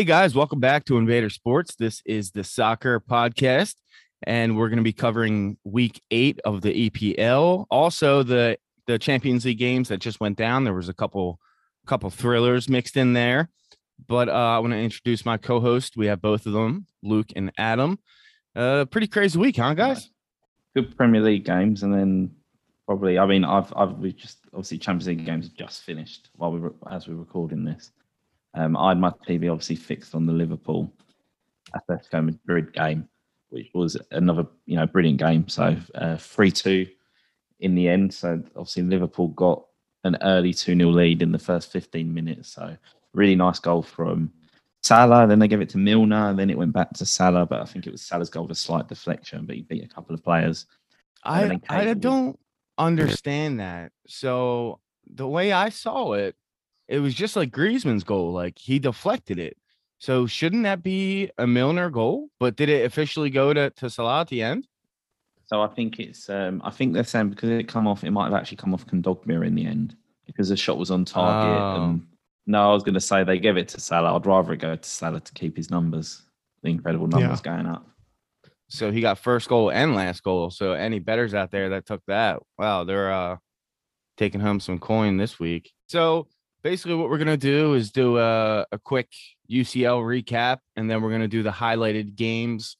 Hey guys, welcome back to Invader Sports. This is the soccer podcast, and we're going to be covering week eight of the EPL. Also, the the Champions League games that just went down. There was a couple couple thrillers mixed in there. But uh, I want to introduce my co-host. We have both of them, Luke and Adam. Uh, pretty crazy week, huh, guys? Good Premier League games, and then probably. I mean, I've I've we just obviously Champions League games have just finished while we were as we're recording this. Um, I had my TV obviously fixed on the Liverpool Atletico Madrid game, which was another you know brilliant game. So uh, three two in the end. So obviously Liverpool got an early two 0 lead in the first fifteen minutes. So really nice goal from Salah. Then they gave it to Milner, then it went back to Salah. But I think it was Salah's goal, with a slight deflection, but he beat a couple of players. I I don't understand that. So the way I saw it, it was just like Griezmann's goal. Like he deflected it. So shouldn't that be a Milner goal? But did it officially go to, to Salah at the end? So I think it's um I think they're saying because it come off, it might have actually come off Kondogbia in the end because the shot was on target. Oh. And no, I was gonna say they gave it to Salah. I'd rather it go to Salah to keep his numbers, the incredible numbers going up. So he got first goal and last goal. So any betters out there that took that, wow, they're uh taking home some coin this week. So basically what we're gonna do is do a, a quick UCL recap, and then we're gonna do the highlighted games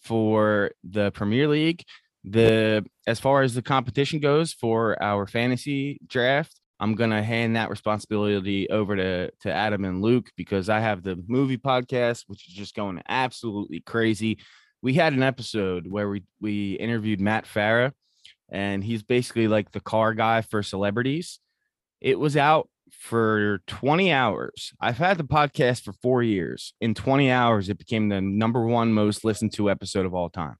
for the Premier League. The as far as the competition goes for our fantasy draft, I'm gonna hand that responsibility over to to Adam and Luke because I have the movie podcast, which is just going absolutely crazy. We had an episode where we we interviewed Matt Farah, and he's basically like the car guy for celebrities. It was out for 20 hours. I've had the podcast for four years. In 20 hours, it became the number one most listened to episode of all time.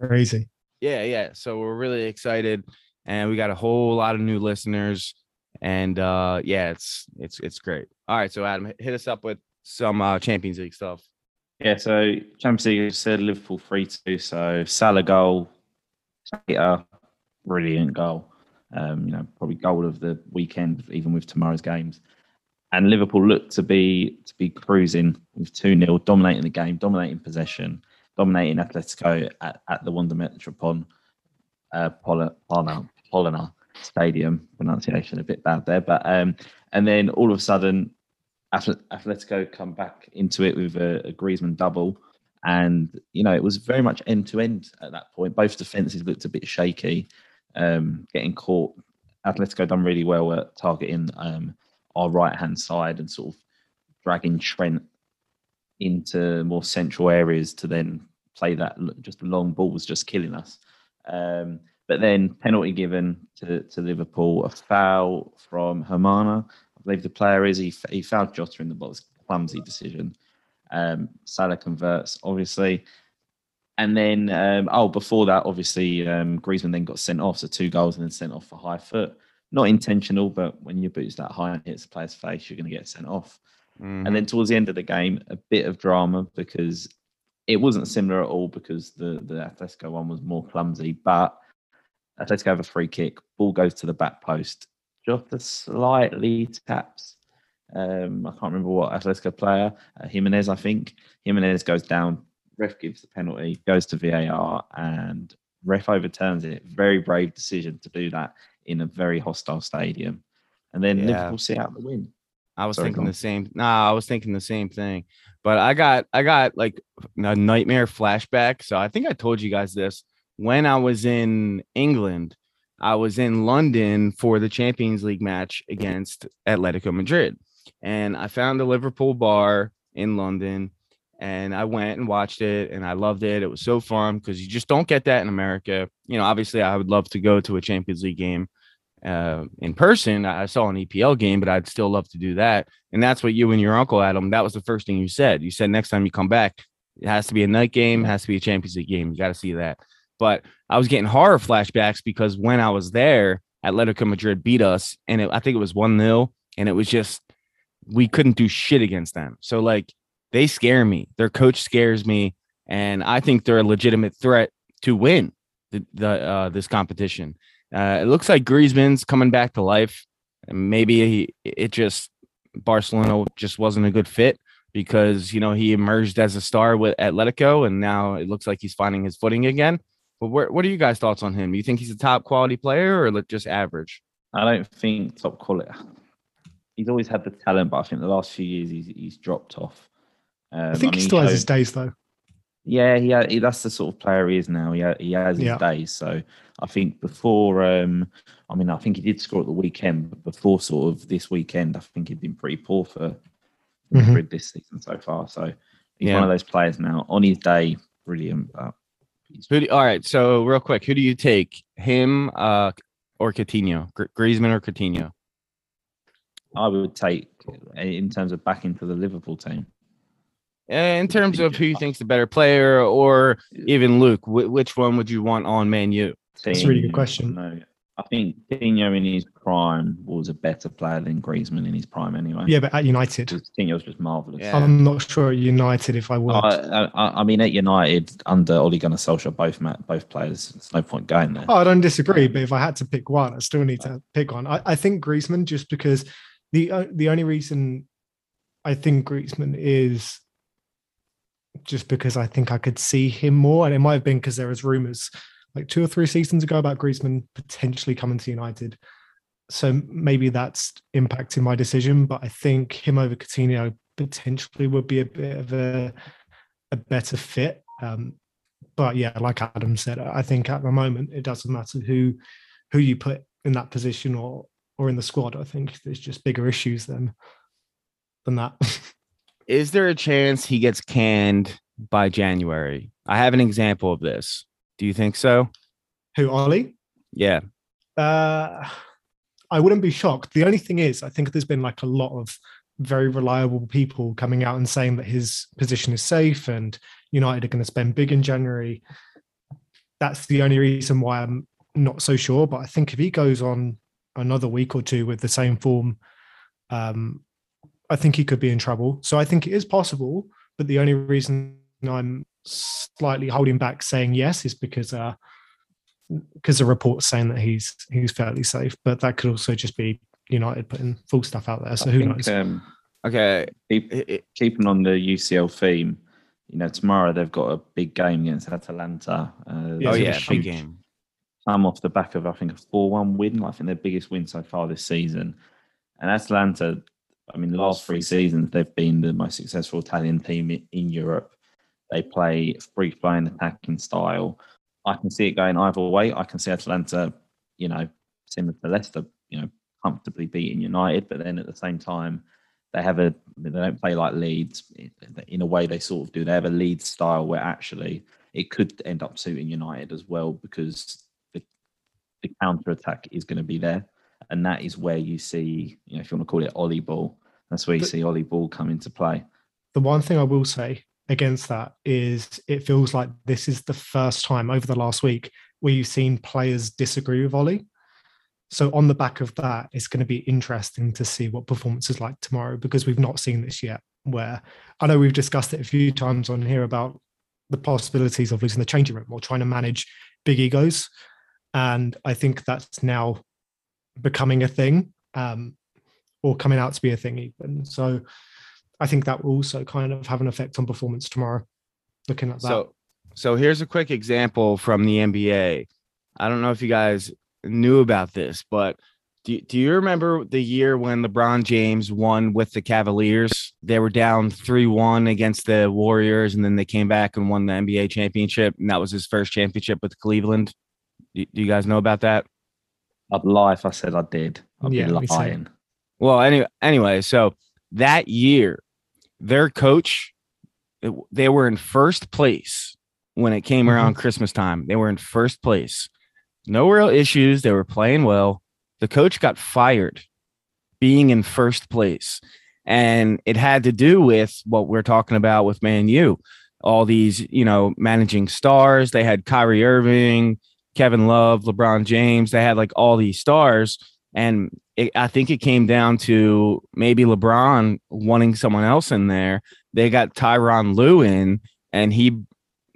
Crazy. Yeah, yeah. So we're really excited, and we got a whole lot of new listeners. And uh yeah, it's it's it's great. All right, so Adam, hit us up with some uh Champions League stuff. Yeah, so Champions League said Liverpool three two. So Salah goal, Keita, brilliant goal. Um, you know, probably goal of the weekend, even with tomorrow's games. And Liverpool looked to be to be cruising with two 0 dominating the game, dominating possession, dominating Atletico at, at the Wanda Metropon, uh, Pol- Polina, Stadium. Pronunciation a bit bad there, but um, and then all of a sudden, Atletico come back into it with a, a Griezmann double, and you know it was very much end to end at that point. Both defenses looked a bit shaky, um, getting caught. Atletico done really well at targeting um, our right hand side and sort of dragging Trent into more central areas to then play that just long ball was just killing us. Um, but then penalty given to, to Liverpool, a foul from Hermana. I believe the player is he, he fouled Jota in the box, clumsy decision. Um, Salah converts, obviously. And then, um, oh, before that, obviously, um, Griezmann then got sent off. So two goals and then sent off for high foot. Not intentional, but when your boot's that high and hits the player's face, you're going to get sent off. Mm-hmm. And then towards the end of the game, a bit of drama because it wasn't similar at all because the, the Atletico one was more clumsy. But Atletico have a free kick, ball goes to the back post. Jota slightly taps. Um, I can't remember what Atletico player, uh, Jimenez, I think. Jimenez goes down, ref gives the penalty, goes to VAR, and ref overturns it. Very brave decision to do that in a very hostile stadium. And then Yeah. Liverpool sit out the win. I was Sorry, thinking the same. Nah, I was thinking the same thing. But I got I got like a nightmare flashback. So I think I told you guys this when I was in England. I was in London for the Champions League match against Atletico Madrid, and I found a Liverpool bar in London, and I went and watched it, and I loved it. It was so fun because you just don't get that in America. You know, obviously, I would love to go to a Champions League game uh, in person. I saw an EPL game, but I'd still love to do that. And that's what you and your uncle Adam. That was the first thing you said. You said next time you come back, it has to be a night game, has to be a Champions League game. You got to see that. But I was getting horror flashbacks because when I was there, Atletico Madrid beat us, and it, I think it was one 0 and it was just we couldn't do shit against them. So like they scare me. Their coach scares me, and I think they're a legitimate threat to win the, the uh, this competition. Uh, it looks like Griezmann's coming back to life. Maybe he, it just Barcelona just wasn't a good fit. because you know he emerged as a star with Atletico, and now it looks like he's finding his footing again. But what what are you guys' thoughts on him? You think he's a top quality player or just average? I don't think top quality. He's always had the talent, but I think the last few years he's he's dropped off. Um, I think I mean, he still he has his days though. Yeah, he, he, that's the sort of player he is now. He, he has his yeah. days. So I think before, um, I mean, I think he did score at the weekend, but before sort of this weekend, I think he'd been pretty poor for mm-hmm. this season so far. So he's yeah. one of those players now. On his day, brilliant. But who do, all right, so real quick, who do you take, him uh, or Coutinho, Gr- Griezmann or Coutinho? I would take in terms of back into the Liverpool team. In terms of who you think's the better player, or even Luke, which one would you want on Man U? That's a really good question. No, I think Coutinho in his prime was a better player than Griezmann in his prime anyway. Yeah, but at United, Coutinho was just marvelous. Yeah. I'm not sure at United if I would. I, I, I, mean, at United under Ole Gunnar Solskjaer, both both players. There's no point going there. Oh, I don't disagree, but if I had to pick one, I still need to pick one. I, I think Griezmann just because the uh, the only reason I think Griezmann is just because I think I could see him more, and it might have been because there was rumors like two or three seasons ago about Griezmann potentially coming to United. So maybe that's impacting my decision, but I think him over Coutinho potentially would be a bit of a a better fit. Um, but yeah, like Adam said, I think at the moment it doesn't matter who who you put in that position or or in the squad. I think there's just bigger issues than than that. Is there a chance he gets canned by January? I have an example of this. Do you think so? Who, Ollie? Yeah. Uh, I wouldn't be shocked. The only thing is, I think there's been like a lot of very reliable people coming out and saying that his position is safe and United are going to spend big in January. That's the only reason why I'm not so sure. But I think if he goes on another week or two with the same form, um, I think he could be in trouble. So I think it is possible. But the only reason I'm slightly holding back saying yes is because uh because the report's saying that he's he's fairly safe, but that could also just be United putting full stuff out there. So I who think, knows? Um, okay, keep, keeping on the UCL theme, you know, tomorrow they've got a big game against Atalanta. Uh, oh yeah, big game. Come off the back of I think a four-one win. I think their biggest win so far this season. And Atalanta, I mean, the last three seasons they've been the most successful Italian team in Europe. They play free flowing attacking style. I can see it going either way. I can see Atalanta, you know, similar to Leicester, you know, comfortably beating United, but then at the same time, they have a they don't play like Leeds in a way they sort of do. They have a Leeds style where actually it could end up suiting United as well because the the counter attack is going to be there, and that is where you see, you know, if you want to call it Ollie ball, that's where you see Ollie ball come into play. The one thing I will say against that is it feels like this is the first time over the last week where you've seen players disagree with Ollie. So on the back of that, it's going to be interesting to see what performance is like tomorrow because we've not seen this yet. Where I know we've discussed it a few times on here about the possibilities of losing the changing room or trying to manage big egos, and I think that's now becoming a thing, um, or coming out to be a thing even. So I think that will also kind of have an effect on performance tomorrow. Looking at that. So, so here's a quick example from the NBA. I don't know if you guys knew about this, but do, do you remember the year when LeBron James won with the Cavaliers? They were down 3 1 against the Warriors, and then they came back and won the NBA championship. And that was his first championship with Cleveland. Do, do you guys know about that? I'd lie if I said I did. I'd yeah, be lying. Well, anyway, anyway, so that year, their coach, they were in first place when it came around mm-hmm. Christmas time. They were in first place. No real issues. They were playing well. The coach got fired being in first place. And it had to do with what we're talking about with Man U. All these, you know, managing stars. They had Kyrie Irving, Kevin Love, LeBron James. They had like all these stars. And it, I think it came down to maybe LeBron wanting someone else in there. They got Tyronn Lue in, and he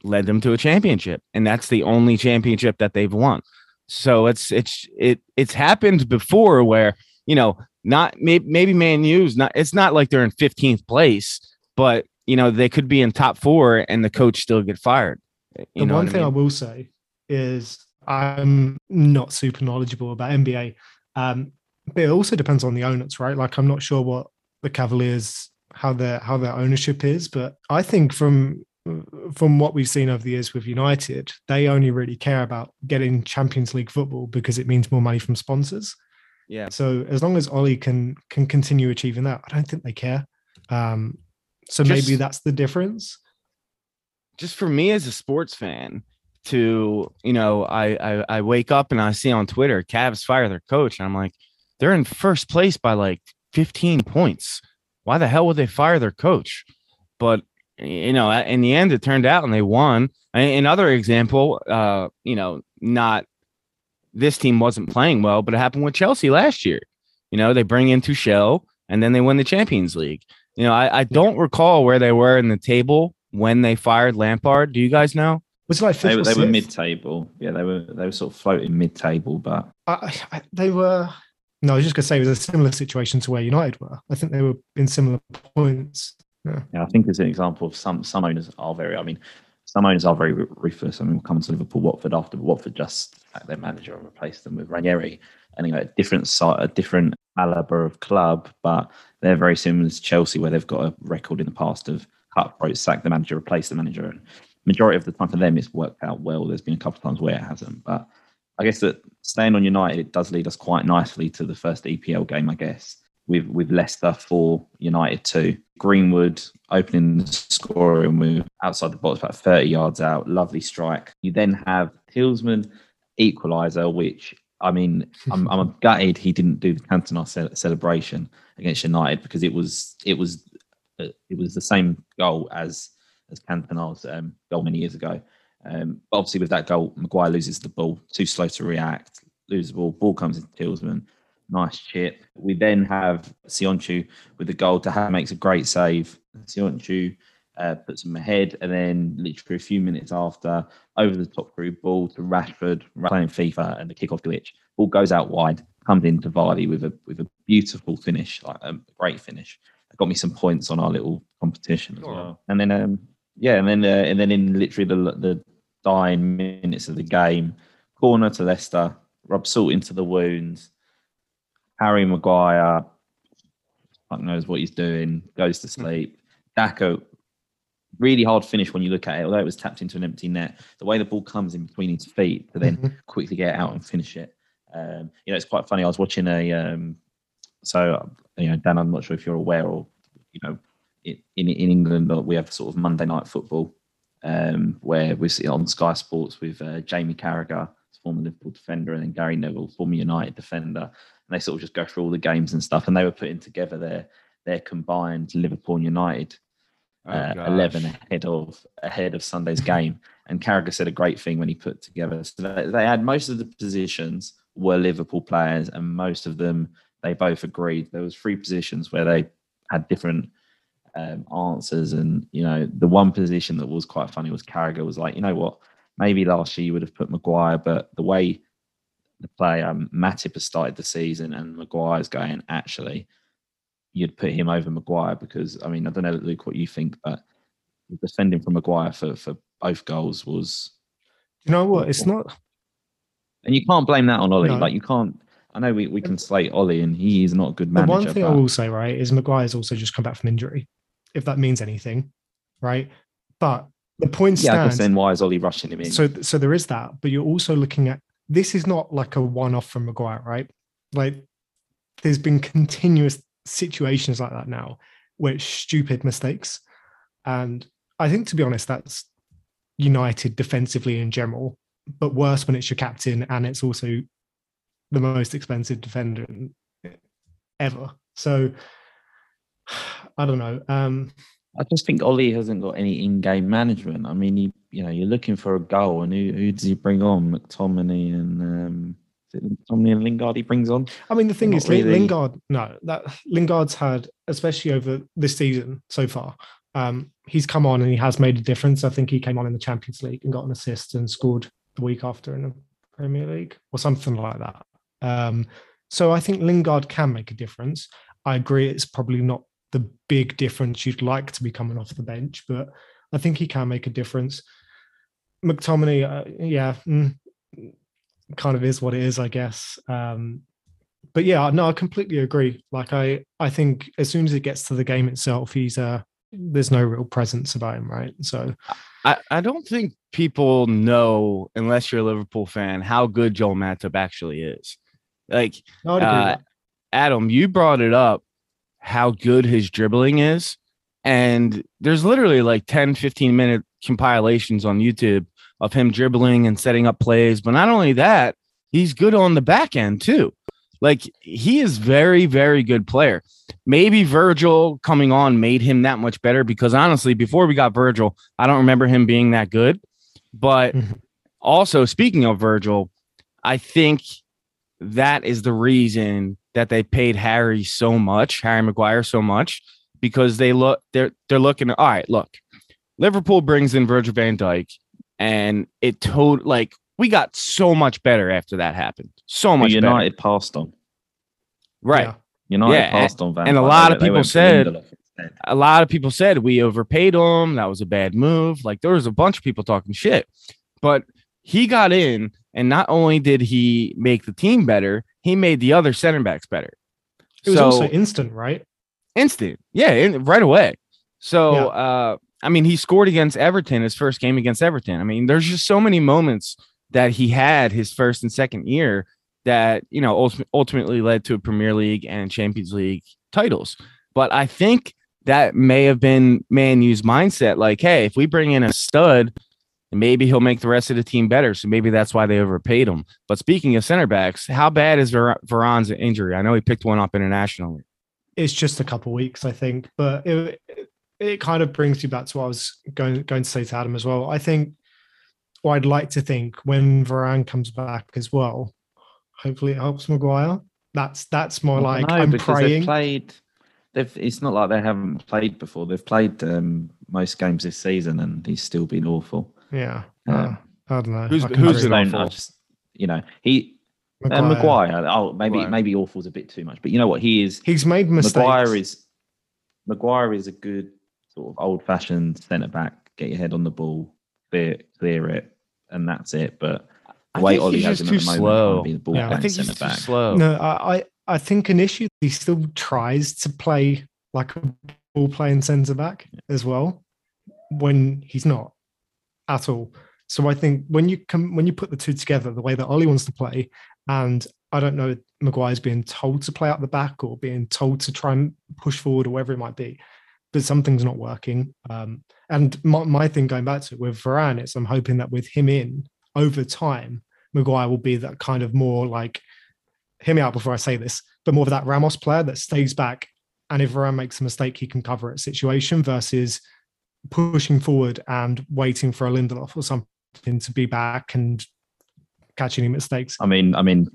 led them to a championship, and that's the only championship that they've won. So it's it's it it's happened before where you know not maybe maybe Man U's not it's not like they're in 15th place, but you know they could be in top four and the coach still get fired. You the know one what I thing I, will say is I'm not super knowledgeable about NBA, um, but it also depends on the owners, right? Like I'm not sure what the Cavaliers how their how their ownership is, but I think from from what we've seen over the years with United, they only really care about getting Champions League football because it means more money from sponsors. yeah, So as long as Ollie can can continue achieving that, I don't think they care. Um, so Just- maybe that's the difference. just for me as a sports fan to you know I, I i wake up and i see on twitter Cavs fire their coach and i'm like they're in first place by like 15 points. Why the hell would they fire their coach? But you know in the end it turned out and they won. Another example uh you know not this team wasn't playing well but it happened with chelsea last year. You know they bring in Tuchel and then they win the champions league. You know i, I don't recall where they were in the table when they fired lampard. Do you guys know Was it like They, fifth were- or they were mid-table. Yeah, they were they were sort of floating mid-table, but I, I, they were. No, I was just going to say it was a similar situation to where United were. I think they were in similar points. Yeah, I think as an example of some some owners are very. I mean, some owners are very ruthless. I mean, we'll come to Liverpool, Watford after, but Watford just sacked their manager and replaced them with Ranieri. And you know, a different side, a different caliber of club, but they're very similar to Chelsea, where they've got a record in the past of cutthroat, sack the manager, replace the manager, and majority of the time for them it's worked out well. There's been a couple of times where it hasn't, but I guess that staying on United it does lead us quite nicely to the first EPL game, I guess with with Leicester for United two. Greenwood opening the scoring with outside the box, about 30 yards out. Lovely strike. You then have Tielemans equaliser, which I mean, I'm, I'm gutted he didn't do the Cantona ce- celebration against United because it was it was uh, it was the same goal as as Cantona's um, goal many years ago. Um, but obviously, with that goal, Maguire loses the ball, too slow to react, loses the ball, ball comes into Tielemans. Nice chip. We then have Soyuncu with the goal. Taha makes a great save. Soyuncu uh, puts him ahead, and then literally a few minutes after, over the top through ball to Rashford, playing FIFA, and the kickoff glitch. Ball goes out wide, comes into Vardy with a with a beautiful finish, like a great finish. Got me some points on our little competition as Sure. well. And then um, yeah, and then uh, and then in literally the the dying minutes of the game, corner to Leicester, rub salt into the wounds. Harry Maguire, fuck knows what he's doing, goes to sleep. Daka, really hard finish when you look at it, although it was tapped into an empty net. The way the ball comes in between his feet to then quickly get out and finish it. Um, you know, it's quite funny. I was watching a, um, so you know, Dan, I'm not sure if you're aware or you know, in in England we have sort of Monday night football, um, where we're on Sky Sports with uh, Jamie Carragher, former Liverpool defender, and then Gary Neville, former United defender, and they sort of just go through all the games and stuff. And they were putting together their their combined Liverpool and United Oh, uh, gosh. 11 ahead of ahead of Sunday's game. And Carragher said a great thing when he put together. So they, they had most of the positions were Liverpool players, and most of them they both agreed. There was three positions where they had different um, answers, and you know the one position that was quite funny was Carragher was like, you know what, maybe last year you would have put Maguire, but the way the player um, Matip has started the season and Maguire's going, actually, you'd put him over Maguire because I mean I don't know Luke what you think, but the defending from Maguire for for both goals was, You know what? It's not. and you can't blame that on Ollie. No. Like you can't. I know we, we can slate Ollie, and he is not a good The manager. one thing I will say, right, is Maguire's also just come back from injury, if that means anything, right? But the point yeah, stands. then why is Ollie rushing him in? So, so there is that, but you're also looking at this is not like a one-off from Maguire, right? Like, there's been continuous situations like that now, where it's stupid mistakes, and I think to be honest, that's United defensively in general, but worse when it's your captain and it's also the most expensive defender ever. So, I don't know. Um, I just think Ollie hasn't got any in-game management. I mean, he, you know, you're looking for a goal, and who, who does he bring on? McTominay and um, is it McTominay and Lingard. He brings on. I mean, the thing Not is, really. Lingard. No, that Lingard's had, especially over this season so far. Um, he's come on and he has made a difference. I think he came on in the Champions League and got an assist and scored the week after in the Premier League or something like that. Um, so I think Lingard can make a difference. I agree, it's probably not the big difference you'd like to be coming off the bench, but I think he can make a difference. McTominay, uh, yeah, mm, kind of is what it is, I guess. Um, but yeah, no, I completely agree. Like I, I think as soon as it gets to the game itself, he's uh there's no real presence about him, right? So I, I don't think people know, unless you're a Liverpool fan, how good Joel Matip actually is. Like uh, Adam, you brought it up how good his dribbling is. And there's literally like 10, 15 minute compilations on YouTube of him dribbling and setting up plays. But not only that, he's good on the back end too. Like he is very, very good player. Maybe Virgil coming on made him that much better because honestly, before we got Virgil, I don't remember him being that good. But also speaking of Virgil, I think that is the reason that they paid Harry so much, Harry Maguire so much, because they look they're they're looking all right, look. Liverpool brings in Virgil van Dijk and it told like we got so much better after that happened. So much better. United better. passed on. Right. Yeah. United yeah. passed on Van And a lot of people said a lot of people said we overpaid him. That was a bad move. Like there was a bunch of people talking shit. But he got in, and not only did he make the team better, he made the other center backs better. It was so, also instant, right? Instant, yeah, right away. So, yeah. uh, I mean, he scored against Everton his first game against Everton. I mean, there's just so many moments that he had his first and second year that you know ultimately led to a Premier League and Champions League titles. But I think that may have been Man U's mindset. Like, hey, if we bring in a stud, maybe he'll make the rest of the team better. So maybe that's why they overpaid him. But speaking of center backs, how bad is Ver- Varane's injury? I know he picked one up internationally. It's just a couple weeks, I think, but it, it kind of brings you back to what I was going going to say to Adam as well. I think, or I'd like to think, when Varane comes back as well, hopefully it helps Maguire. That's that's more like know, I'm praying. They've played. They've, it's not like they haven't played before. They've played um, most games this season, and he's still been awful. Yeah, uh, I don't know. Who's, who's an awful? Just, you know, he Maguire. Uh, Maguire. Oh, maybe Maguire. maybe awful's a bit too much, but you know what? He is. He's made mistakes. Maguire is. Maguire is a good sort of old-fashioned centre back. Get your head on the ball, clear clear it, and that's it. But the way Ollie has him at the moment, slow. Be the ball yeah, I think he's too back. slow. No, I I think an issue he still tries to play like a ball playing centre back yeah. as well when he's not at all. So I think when you come when you put the two together, the way that Ollie wants to play, and I don't know, Maguire's being told to play out the back or being told to try and push forward or whatever it might be, but something's not working. Um, and my, my thing going back to it with Varane is I'm hoping that with him in over time, Maguire will be that kind of more like, hear me out before I say this, but more of that Ramos player that stays back. And if Varane makes a mistake, he can cover it situation versus pushing forward and waiting for a Lindelof or something to be back and catching any mistakes. I mean, I mean,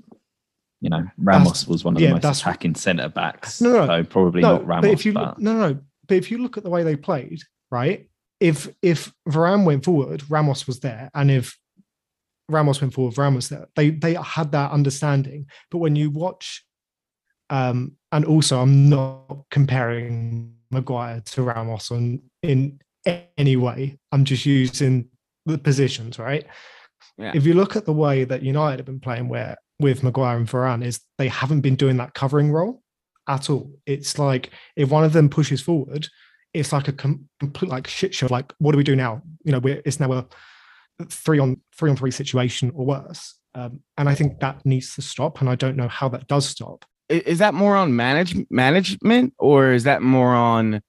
you know, Ramos that's, was one of yeah, the most attacking centre backs. No, no, so probably no, not Ramos. But if you but... no, no, but if you look at the way they played, right? If if Varane went forward, Ramos was there, and if Ramos went forward, Varane was there. They they had that understanding. But when you watch, um, and also I'm not comparing Maguire to Ramos on in any way. I'm just using the positions, right? Yeah. If you look at the way that United have been playing where with Maguire and Varane, is they haven't been doing that covering role at all. It's like if one of them pushes forward, it's like a complete like shit show. Like, what do we do now? You know, we're it's now a three on three on three situation or worse. Um, and I think that needs to stop. And I don't know how that does stop. Is that more on manage management or is that more on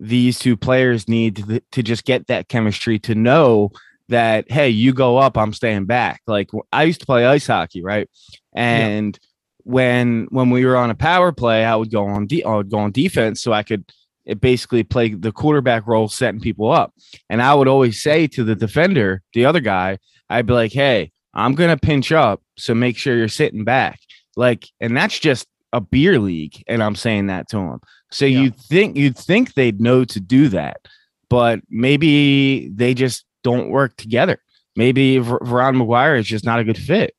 these two players need to, to just get that chemistry to know that hey you go up i'm staying back. Like i used to play ice hockey right? And yeah. when when we were on a power play i would go on de- i would go on defense so i could eh, basically play the quarterback role setting people up. And i would always say to the defender the other guy i'd be like hey i'm gonna pinch up so make sure you're sitting back. Like and that's just a beer league and i'm saying that to him so yeah. you'd think you'd think they'd know to do that, but maybe they just don't work together. Maybe Varane Maguire is just not a good fit.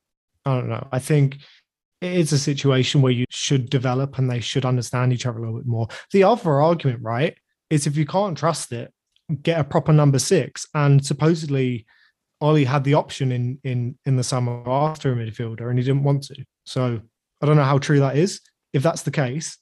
I don't know. I think it is a situation where you should develop and they should understand each other a little bit more. The other argument, right, is if you can't trust it, get a proper number six. And supposedly Ollie had the option in in in the summer after a midfielder and he didn't want to. So I don't know how true that is. If that's the case,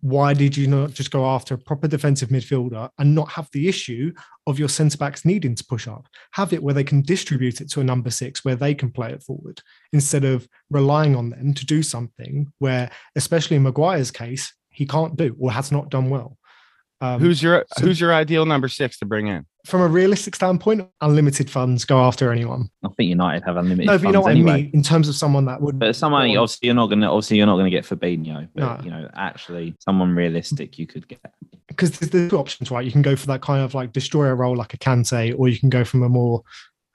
why did you not just go after a proper defensive midfielder and not have the issue of your centre backs needing to push up? Have it where they can distribute it to a number six where they can play it forward instead of relying on them to do something where, especially in Maguire's case, he can't do or has not done well. Um, who's your so who's your ideal number six to bring in? From a realistic standpoint, unlimited funds go after anyone. I think United have unlimited. No, but you know what anyway. I mean in terms of someone that would. But someone obviously you're not gonna obviously you're not gonna get Fabinho, but no. you know actually someone realistic you could get. Because there's, there's two options, right? You can go for that kind of like destroyer role, like a Kante, or you can go from a more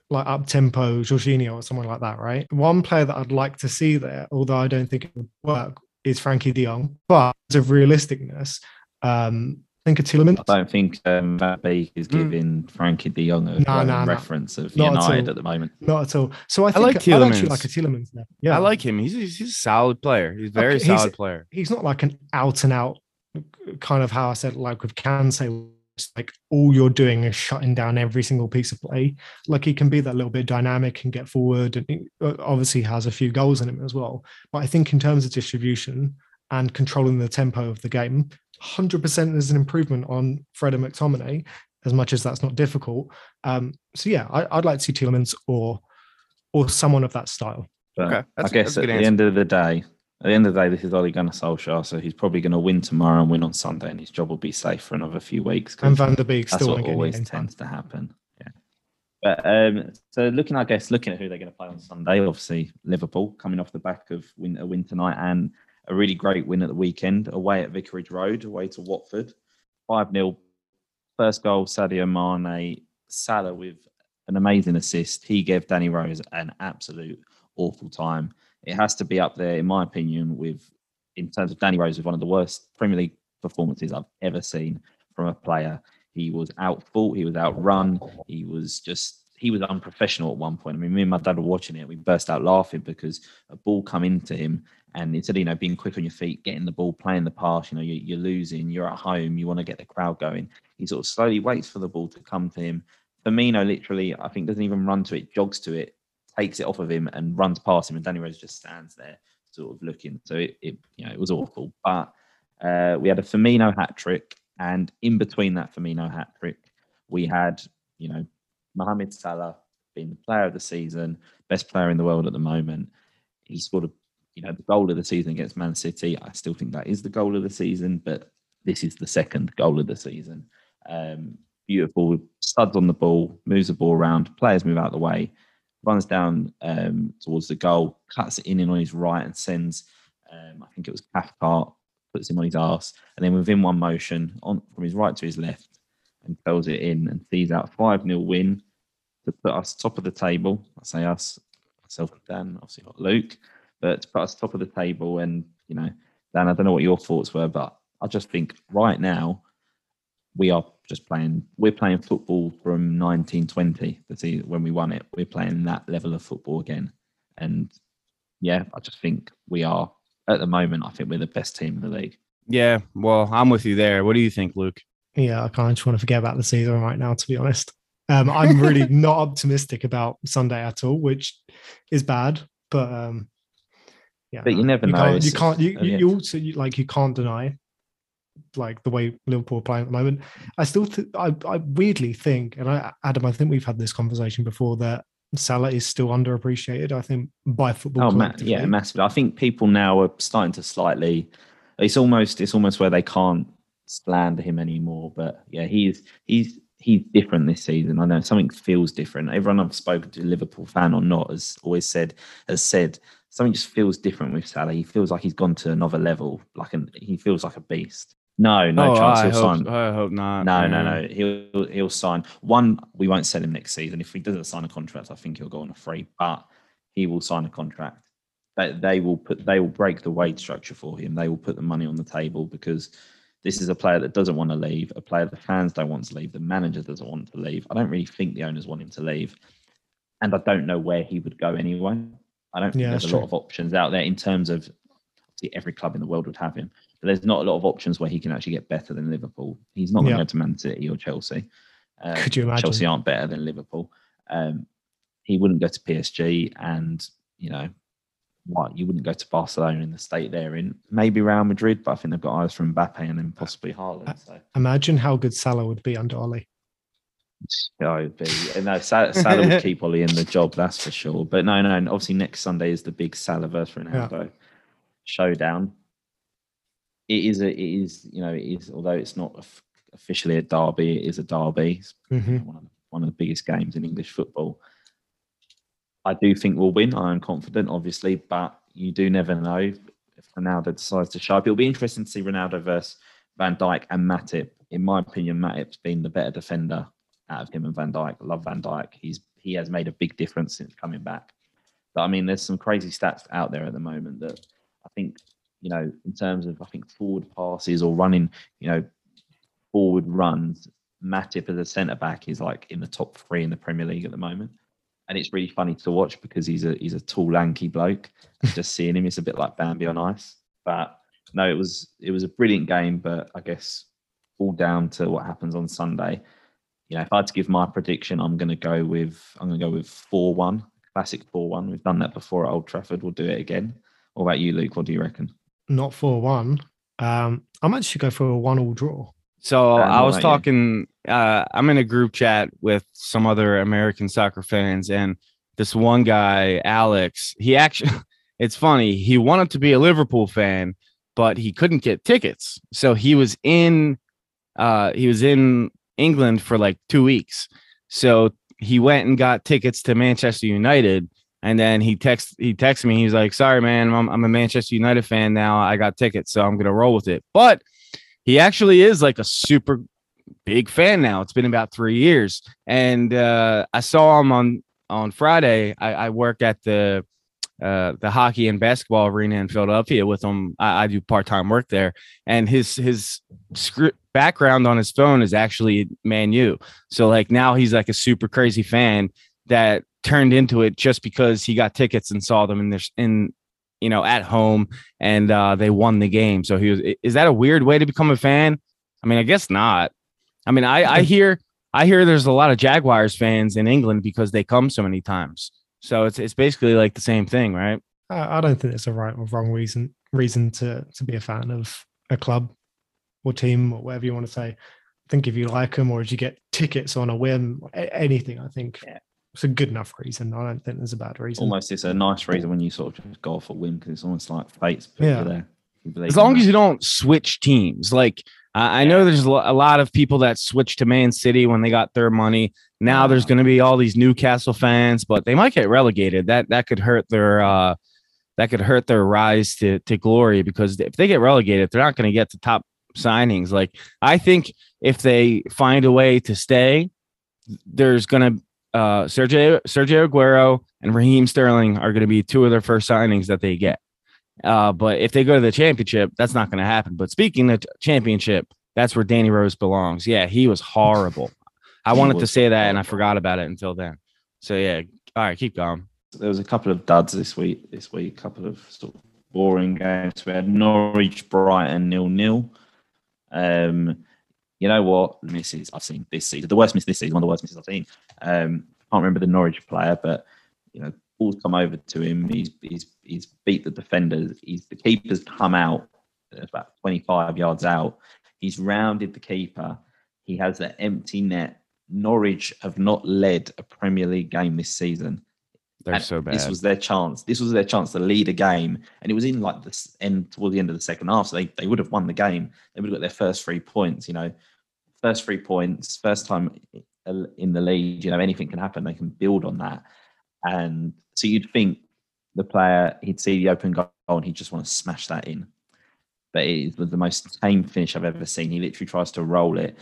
like up tempo Jorginho or someone like that, right? One player that I'd like to see there, although I don't think it would work, is Frenkie De Jong. But of realisticness, um, think of Tielemans. I don't think um, Van Beek is hmm. giving mm. Frenkie De Jong a no, no, reference no. of Not United at, at, the moment. Not at all. So I think I like Tielemans. I actually like a Tielemans there. Yeah, I like him. He's he's a solid player. He's a very okay, solid he's, player. He's not like an out and out kind of how I said like with Kante like all you're doing is shutting down every single piece of play. Like he can be that little bit dynamic and get forward, and he uh, obviously has a few goals in him as well. But I think in terms of distribution and controlling the tempo of the game, 100% is an improvement on Fred and McTominay, as much as that's not difficult. Um, so yeah, I, would like to see Tielemans or or someone of that style. But okay, I guess at the answer. end of the day, at the end of the day, this is Ole Gunnar Solskjaer, so he's probably going to win tomorrow and win on Sunday, and his job will be safe for another few weeks. And Van de Beek still what always tends to happen. Yeah. But um, so looking, I guess, looking at who they're going to play on Sunday, obviously Liverpool coming off the back of win, a win tonight and a really great win at the weekend away at Vicarage Road, away to Watford. 5 0. First goal, Sadio Mane. Salah with an amazing assist. He gave Danny Rose an absolute awful time. It has to be up there, in my opinion, with in terms of Danny Rose, with one of the worst Premier League performances I've ever seen from a player. He was outfought, he was outrun, he was just he was unprofessional at one point. I mean, me and my dad were watching it. We burst out laughing because a ball come into him and instead of you know being quick on your feet, getting the ball, playing the pass, you know you, are losing, you're at home, you want to get the crowd going. He sort of slowly waits for the ball to come to him. Firmino literally, I think, doesn't even run to it, jogs to it, takes it off of him, and runs past him. And Danny Rose just stands there, sort of looking. So it, it you know, it was awful. But uh, we had a Firmino hat trick, and in between that Firmino hat trick, we had you know Mohamed Salah being the player of the season, best player in the world at the moment. He scored a you know, the goal of the season against Man City. I still think that is the goal of the season, but this is the second goal of the season. Um, beautiful studs on the ball, moves the ball around, players move out of the way, runs down um, towards the goal, cuts it in, in on his right and sends, um, I think it was Cathcart, puts him on his ass, and then within one motion, on from his right to his left, and fills it in and sees out 5 0 win to put us top of the table. I say us, myself and Dan, obviously not Luke but to put us top of the table. And you know, Dan, I don't know what your thoughts were, but I just think right now we are just playing. We're playing football from 1920. The see when we won it, we're playing that level of football again. And yeah, I just think we are at the moment. I think we're the best team in the league. Yeah, well, I'm with you there. What do you think, Luke? Yeah, I kind of just want to forget about the season right now, to be honest. Um, I'm really not optimistic about Sunday at all, which is bad. But um, yeah, but you never you know. Can't, you can't. You, you, you also you, like you can't deny like the way Liverpool are playing at the moment. I still, th- I, I weirdly think, and I, Adam, I think we've had this conversation before that Salah is still underappreciated. I think by football. Oh, ma- yeah, massively. I think people now are starting to slightly. It's almost, it's almost where they can't slander him anymore. But yeah, he's he's he's different this season. I know something feels different. Everyone I've spoken to, Liverpool fan or not, has always said has said something just feels different with Salah. He feels like he's gone to another level. Like an, he feels like a beast. No, no oh, chance I he'll hope, sign. I hope not. No, no, no. He'll he'll sign. One, we won't sell him next season. If he doesn't sign a contract, I think he'll go on a free. But he will sign a contract. They, they will put they will break the wage structure for him. They will put the money on the table because this is a player that doesn't want to leave, a player the fans don't want to leave, the manager doesn't want to leave. I don't really think the owners want him to leave. And I don't know where he would go anyway. I don't think yeah, there's a true. lot of options out there in terms of obviously every club in the world would have him. But there's not a lot of options where he can actually get better than Liverpool. He's not going to Yeah. go to Man City or Chelsea. Um, Could you imagine? Chelsea aren't better than Liverpool. Um, he wouldn't go to PSG, and you know, what you wouldn't go to Barcelona in the state they're in. Maybe Real Madrid, but I think they've got eyes from Mbappe and then possibly Haaland. So Imagine how good Salah would be under Oli. yeah, be. And no, Salah, Salah would keep Ollie in the job, that's for sure. But no, no, and obviously next Sunday is the big Salah versus Ronaldo showdown. It is a, it is, you know, it is. Although it's not of- officially a derby, it is a derby. It's Mhm. one, of the, one of the biggest games in English football. I do think we'll win. I am confident, obviously, but you do never know if Ronaldo decides to show up. It'll be interesting to see Ronaldo versus Van Dijk and Matip. In my opinion, Matip's been the better defender out of him and Van Dijk. I love Van Dijk. He's he has made a big difference since coming back. But I mean, there's some crazy stats out there at the moment that I think, you know, in terms of I think forward passes or running, you know, forward runs, Matip as a centre back is like in the top three in the Premier League at the moment. And it's really funny to watch because he's a he's a tall, lanky bloke. Just seeing him, it's a bit like Bambi on ice. But no, it was it was a brilliant game, but I guess all down to what happens on Sunday. You know, if I had to give my prediction, I'm going to go with I'm going to go with four one, classic four one. We've done that before at Old Trafford. We'll do it again. What about you, Luke? What do you reckon? Not 4 1. Um, I'm actually go for a one all draw. So And I was about you? talking. Uh, I'm in a group chat with some other American soccer fans, and this one guy, Alex. He actually, it's funny. He wanted to be a Liverpool fan, but he couldn't get tickets. So he was in, uh, he was in England for like two weeks. So he went and got tickets to Manchester United, and then he text he texted me. He's like, "Sorry, man, I'm, I'm a Manchester United fan now. I got tickets, so I'm gonna roll with it." But he actually is like a super big fan now. It's been about three years, and uh, I saw him on on Friday. I, I work at the uh, the hockey and basketball arena in Philadelphia with him. I, I do part time work there, and his his script background on his phone is actually Man U. So like now he's like a super crazy fan that turned into it just because he got tickets and saw them in this in you know at home and uh, they won the game. So he was. Is that a weird way to become a fan? I mean, I guess not. I mean, I I hear I hear there's a lot of Jaguars fans in England because they come so many times. So it's it's basically like the same thing, right? I, I don't think it's a right or wrong reason reason to to be a fan of a club or team or whatever you want to say. I think if you like them or if you get tickets on a whim, a- anything, I think Yeah. it's a good enough reason. I don't think there's a bad reason. Almost, it's a nice reason when you sort of just go off a win because it's almost like fate's put Yeah. you there. You as long as you don't switch teams like I I know there's a lot of people that switched to Man City when they got their money. Now there's going to be all these Newcastle fans, but they might get relegated. That that could hurt their uh, that could hurt their rise to to glory because if they get relegated, they're not going to get the top signings. Like I think if they find a way to stay, there's going to uh, Sergio Sergio Aguero and Raheem Sterling are going to be two of their first signings that they get. Uh, but if they go to the championship, that's not going to happen. But speaking of championship, that's where Danny Rose belongs. Yeah, he was horrible. I He wanted to say that and I forgot about it until then. So yeah, all right, keep going. there was a couple of duds this week. This week, a couple of sort of boring games. We had Norwich, Brighton, nil nil. Um, you know what misses I've seen this season? The worst miss this season, one of the worst misses I've seen. Um, I can't remember the Norwich player, but you know, ball's come over to him. He's he's he's beat the defenders. He's the keeper's come out about 25 yards out. He's rounded the keeper. He has an empty net. Norwich have not led a Premier League game this season. They're And so bad. This was their chance. This was their chance to lead a game, and it was in like the end toward the end of the second half. So they, they would have won the game. They would have got their first three points. You know, first three points, first time in the league. You know, anything can happen. They can build on that, and so you'd think the player he'd see the open goal and he'd just want to smash that in. But it was the most tame finish I've ever seen. He literally tries to roll it.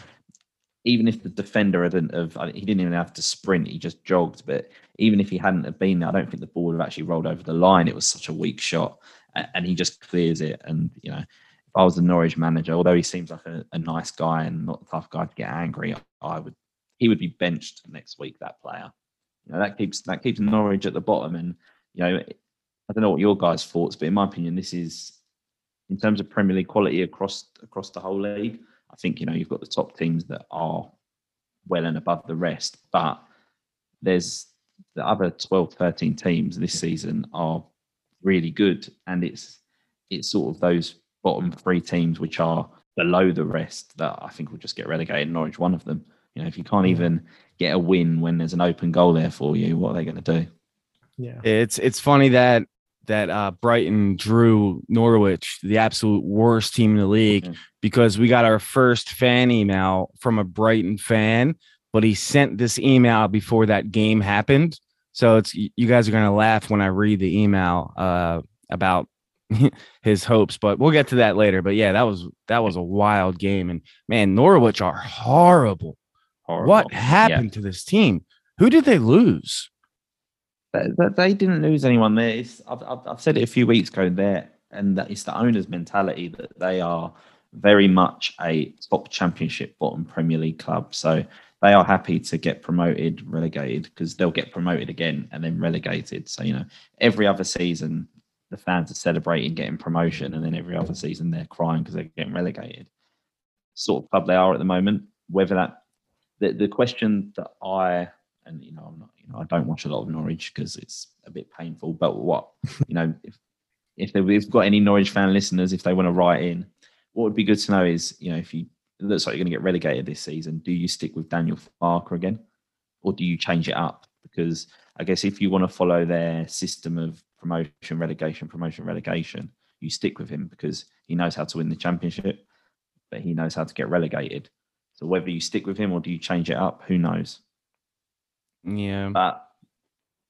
Even if the defender hadn't have, he didn't even have to sprint. He just jogged. But even if he hadn't have been there, I don't think the ball would have actually rolled over the line. It was such a weak shot, and he just clears it. And you know, if I was the Norwich manager, although he seems like a, a nice guy and not a tough guy to get angry, I would he would be benched next week. That player, you know, that keeps that keeps Norwich at the bottom. And you know, I don't know what your guys' thoughts, but in my opinion, this is in terms of Premier League quality across across the whole league, I think you know you've got the top teams that are well and above the rest, but there's the other 12, 13 teams this season are really good, and it's it's sort of those bottom three teams which are below the rest that I think will just get relegated. Norwich, one of them. You know, if you can't even get a win when there's an open goal there for you, what are they going to do? Yeah. It's it's funny that that uh, Brighton drew Norwich, the absolute worst team in the league, Mhm. because we got our first fan email from a Brighton fan, but he sent this email before that game happened. So it's you guys are gonna laugh when I read the email uh, about his hopes, but we'll get to that later. But yeah, that was that was a wild game, and man, Norwich are horrible. Horrible. What Yeah. happened to this team? Who did they lose? They, they- they didn't lose anyone there. I've, I've, I've said it a few weeks ago there, and that it's the owner's mentality that they are very much a top championship bottom Premier League club. So they are happy to get promoted, relegated, because they'll get promoted again and then relegated. So, you know, every other season, the fans are celebrating getting promotion, and then every other season they're crying because they're getting relegated. Sort of club they are at the moment. Whether that, the, the question that I and you know I'm not you know I don't watch a lot of Norwich because it's a bit painful. But what you know if if they- we've got any Norwich fan listeners, if they want to write in, what would be good to know is you know if you it looks like you're going to get relegated this season, do you stick with Daniel Farke again, or do you change it up? Because I guess if you want to follow their system of promotion, relegation, promotion, relegation, you stick with him because he knows how to win the championship, but he knows how to get relegated. So whether you stick with him or do you change it up, who knows? Yeah. But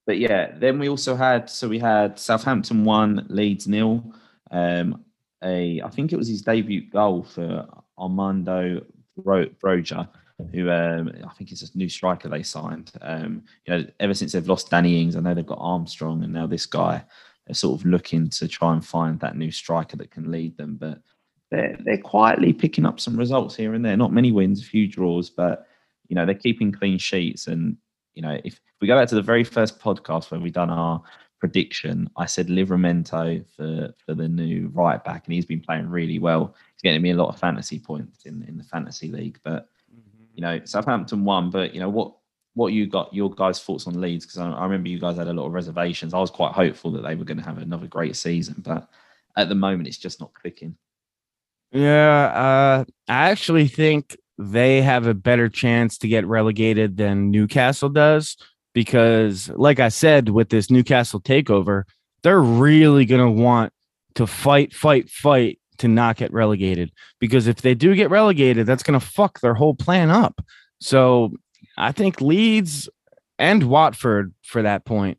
but yeah, then we also had so we had Southampton one, Leeds nil. Um, a I think it was his debut goal for Armando Bro- Broja, who um, I think is a new striker they signed. Um, you know, ever since they've lost Danny Ings, I know they've got Armstrong, and now this guy. They're sort of looking to try and find that new striker that can lead them, but they're they're quietly picking up some results here and there. Not many wins, a few draws, but you know they're keeping clean sheets. And you know if, if we go back to the very first podcast where we done our prediction, I said Livramento for for the new right back, and he's been playing really well. He's getting me a lot of fantasy points in in the fantasy league, but mm-hmm. you know Southampton won. But you know what what you got your guys' thoughts on Leeds because I, I remember you guys had a lot of reservations. I was quite hopeful that they were going to have another great season, but at the moment it's just not clicking. Yeah, uh, I actually think they have a better chance to get relegated than Newcastle does because, like I said, with this Newcastle takeover, they're really going to want to fight, fight, fight to not get relegated. Because if they do get relegated, that's going to fuck their whole plan up. So I think Leeds and Watford, for that point,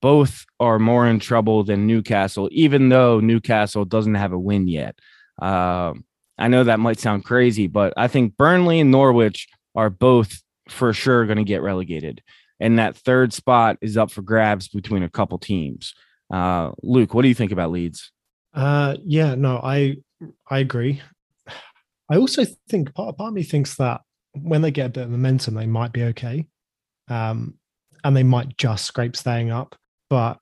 both are more in trouble than Newcastle, even though Newcastle doesn't have a win yet. Um, I know that might sound crazy, but I think Burnley and Norwich are both for sure going to get relegated. And that third spot is up for grabs between a couple teams. Uh, Luke, what do you think about Leeds? Uh, yeah, no, I I agree. I also think part, part of me thinks that when they get a bit of momentum, they might be okay, um, and they might just scrape staying up. But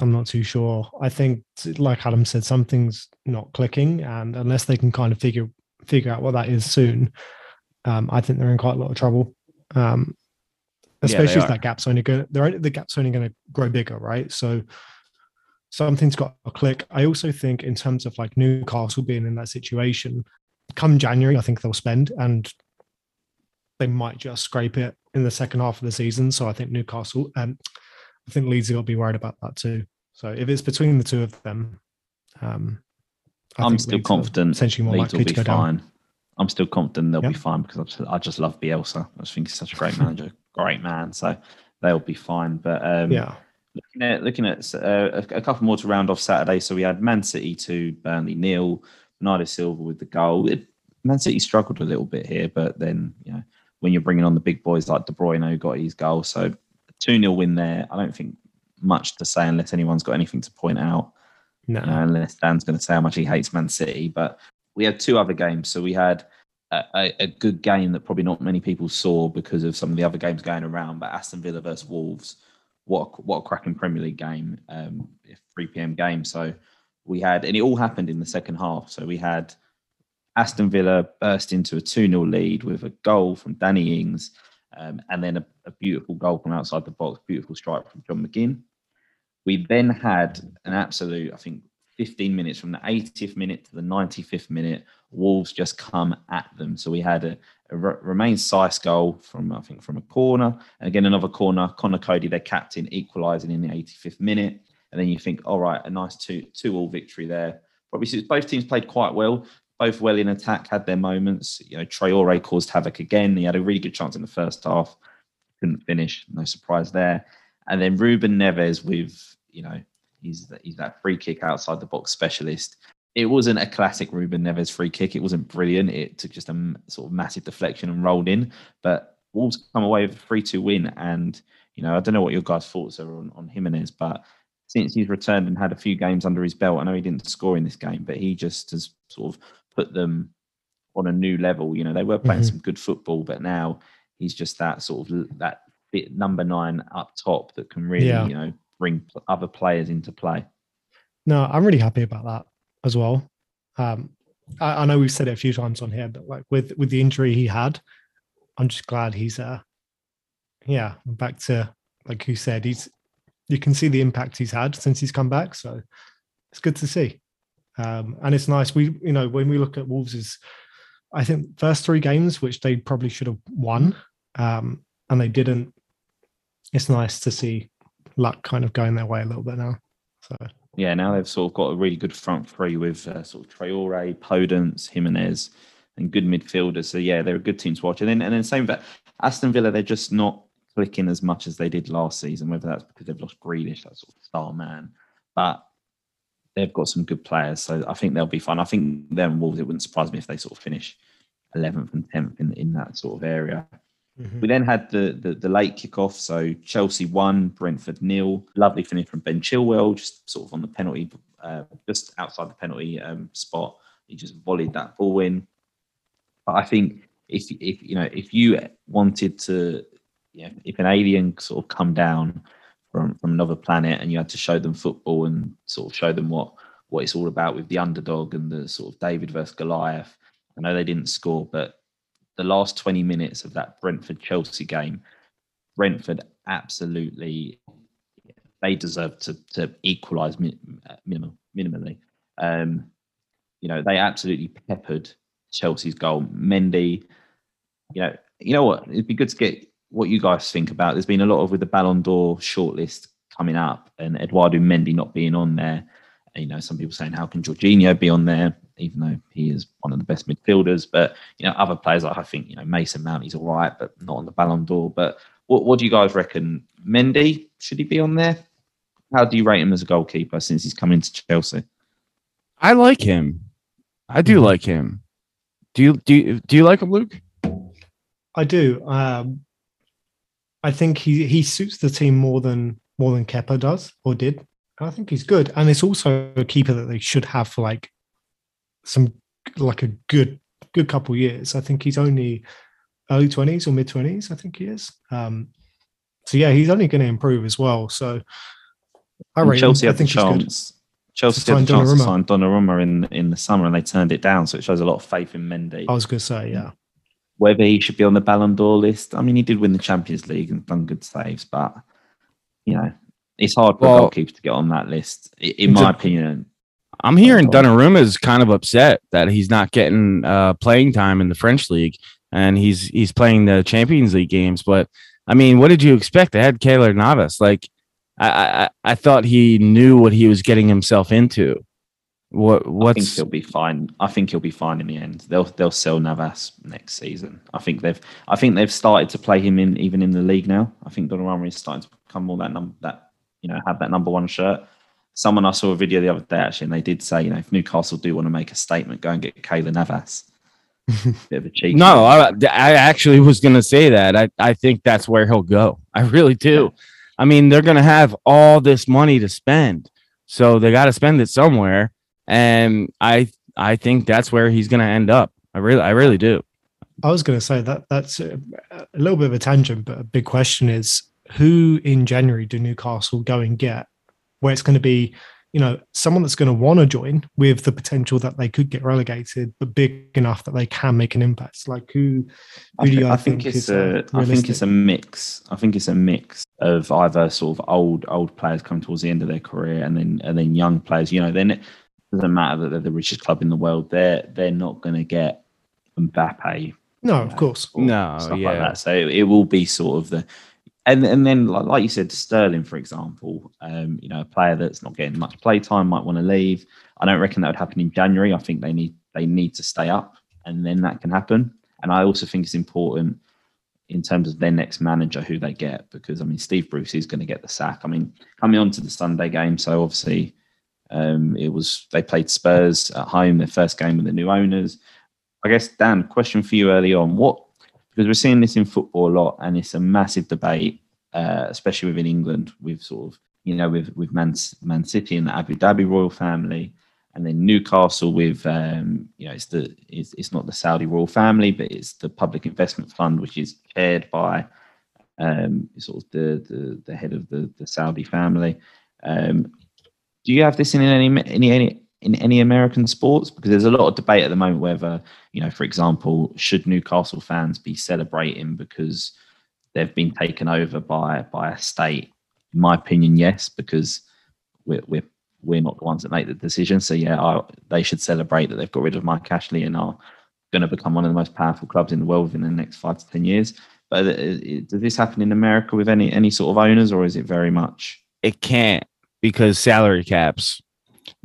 I'm not too sure. I think, like Adam said, something's not clicking, and unless they can kind of figure figure out what that is soon, um, I think they're in quite a lot of trouble. Um, Yeah, especially if are. that gap's only going, they're only, the gap's only going to grow bigger, right? So something's got to click. I also think in terms of like Newcastle being in that situation, come January, I think they'll spend and they might just scrape it in the second half of the season. So I think Newcastle, um, I think Leeds have got to be worried about that too. So if it's between the two of them, um, I I'm think still Leeds confident Essentially more Leeds will be to go down. fine. I'm still confident they'll be fine because I just, I just love Bielsa. I just think he's such a great manager, great man. So they'll be fine. But um, Yeah. looking at looking at uh, a, a couple more to round off Saturday. So we had Man City to Burnley nil. Bernardo Silva with the goal. It, Man City struggled a little bit here, but then you know when you're bringing on the big boys like De Bruyne who got his goal, so two 0 win there. I don't think much to say unless anyone's got anything to point out. No. you know, unless Dan's going to say how much he hates Man City. But we had two other games. So we had a, a, a good game that probably not many people saw because of some of the other games going around. But Aston Villa versus Wolves, what a, what a cracking Premier League game, um, 3 p.m. game. So we had, and it all happened in the second half. So we had Aston Villa burst into a 2 0 lead with a goal from Danny Ings um, and then a, a, beautiful goal from outside the box, beautiful strike from John McGinn. We then had an absolute, I think, 15 minutes from the 80th minute to the 95th minute. Wolves just come at them. So we had a, a Romain goal from, I think, from a corner. And again, another corner. Conor Coady, their captain, equalising in the 85th minute. And then you think, all right, a nice two two all victory there. Probably both teams played quite well, both well in attack, had their moments. You know, Traore caused havoc again. He had a really good chance in the first half, couldn't finish. No surprise there. And then Ruben Neves with, you know, he's he's that free kick outside the box specialist. It wasn't a classic Ruben Neves free kick. It wasn't brilliant. It took just a sort of massive deflection and rolled in. But Wolves come away with a 3 2 win. And, you know, I don't know what your guys' thoughts are on, on Jimenez, but since he's returned and had a few games under his belt. I know he didn't score in this game, but he just has sort of put them on a new level. You know, they were playing mm-hmm. some good football, but now he's just that sort of that bit number nine up top that can really, yeah. you know, bring other players into play. No, I'm really happy about that as well. Um, I, I know we've said it a few times on here, but like with with the injury he had, I'm just glad he's uh yeah, back to like you said, he's you can see the impact he's had since he's come back. So it's good to see. Um, and it's nice. We, you know, when we look at Wolves' I think first three games, which they probably should have won, um, and they didn't. It's nice to see luck kind of going their way a little bit now. So yeah, now they've sort of got a really good front three with uh, sort of Traore, Podence, Jimenez, and good midfielders. So yeah, they're a good team to watch. And then and then same for Aston Villa, they're just not clicking as much as they did last season, whether that's because they've lost Grealish, that sort of star man. But they've got some good players, so I think they'll be fine. I think them Wolves, it wouldn't surprise me if they sort of finish 11th and 10th in, in that sort of area. Mm-hmm. We then had the, the, the late kickoff. So Chelsea won, Brentford nil. Lovely finish from Ben Chilwell, just sort of on the penalty, uh, just outside the penalty um, spot. He just volleyed that ball in. But I think if if you know if you wanted to you know, if an alien sort of come down from from another planet and you had to show them football and sort of show them what what it's all about with the underdog and the sort of David versus Goliath. I know they didn't score, but the last 20 minutes of that Brentford Chelsea game, Brentford absolutely they deserve to to equalise minimally. Um, you know they absolutely peppered Chelsea's goal. Mendy, you know, you know what? It'd be good to get what you guys think about. There's been a lot of with the Ballon d'Or shortlist coming up, and Eduardo Mendy not being on there. You know, some people saying how can Jorginho be on there, even though he is one of the best midfielders. But you know, other players like I think you know Mason Mount, he's all right, but not on the Ballon d'Or. But what what do you guys reckon? Mendy should he be on there? How do you rate him as a goalkeeper since he's come into Chelsea? I like him. I do mm-hmm. like him. Do you do you, do you like him, Luke? I do. Um, I think he he suits the team more than more than Kepa does or did. I think he's good, and it's also a keeper that they should have for like some like a good good couple years. I think he's only early twenties or mid twenties. I think he is. Um, so yeah, he's only going to improve as well. So I rate Chelsea him. had the chance. Chelsea had the chance to sign Donnarumma in in the summer, and they turned it down. So it shows a lot of faith in Mendy. I was going to say, yeah whether he should be on the Ballon d'Or list. I mean, he did win the Champions League and done good saves, but you know, it's hard for well, goalkeepers to get on that list, in my opinion. I'm hearing Donnarumma is kind of upset that he's not getting uh, playing time in the French league, and he's he's playing the Champions League games. But I mean, what did you expect? They had Keylor Navas. Like, I, I I thought he knew what he was getting himself into. What what's... I think he'll be fine. I think he'll be fine in the end. They'll they'll sell Navas next season. I think they've I think they've started to play him in even in the league now. I think Donnarumma is starting to become more that number that you know have that number one shirt. Someone I saw a video the other day actually, and they did say you know if Newcastle do want to make a statement, go and get Keylor Navas. Bit of a cheeky. no, I, I actually was going to say that. I I think that's where he'll go. I really do. I mean, they're going to have all this money to spend, so they got to spend it somewhere and I I think that's where he's going to end up. I really I really do. I was going to say that that's a, a, little bit of a tangent, but a big question is who in January do Newcastle go and get? Where it's going to be you know, someone that's going to want to join with the potential that they could get relegated, but big enough that they can make an impact. Like who? who I, think, I think, think it's a. Uh, I think it's a mix. I think it's a mix of either sort of old old players coming towards the end of their career, and then and then young players. You know, then it doesn't matter that they're the richest club in the world. They're they're not going to get Mbappe. No, of course. No, stuff yeah. like that. So it, it will be sort of the and and then like, like you said, Sterling, for example, um, you know, a player that's not getting much play time might want to leave. I don't reckon that would happen in January. I think they need they need to stay up, and then that can happen. And I also think it's important in terms of their next manager who they get, because I mean, Steve Bruce is going to get the sack. I mean, coming on to the Sunday game, so obviously um, it was they played Spurs at home, their first game with the new owners. I guess Dan, question for you early on: what because we're seeing this in football a lot, and it's a massive debate, uh, especially within England, with sort of you know with with Man, Man City and the Abu Dhabi royal family, and then Newcastle with um, you know it's the it's, it's not the Saudi royal family, but it's the Public Investment Fund, which is chaired by um, sort of the, the the head of the the Saudi family. Um, do you have this in any any any in any American sports? Because there's a lot of debate at the moment whether, you know, for example, should Newcastle fans be celebrating because they've been taken over by by a state? In my opinion, yes, because we're we're we're not the ones that make the decision. So yeah, I, they should celebrate that they've got rid of Mike Ashley and are going to become one of the most powerful clubs in the world within the next five to ten years. But uh, does this happen in America with any any sort of owners, or is it very much? It can't because salary caps.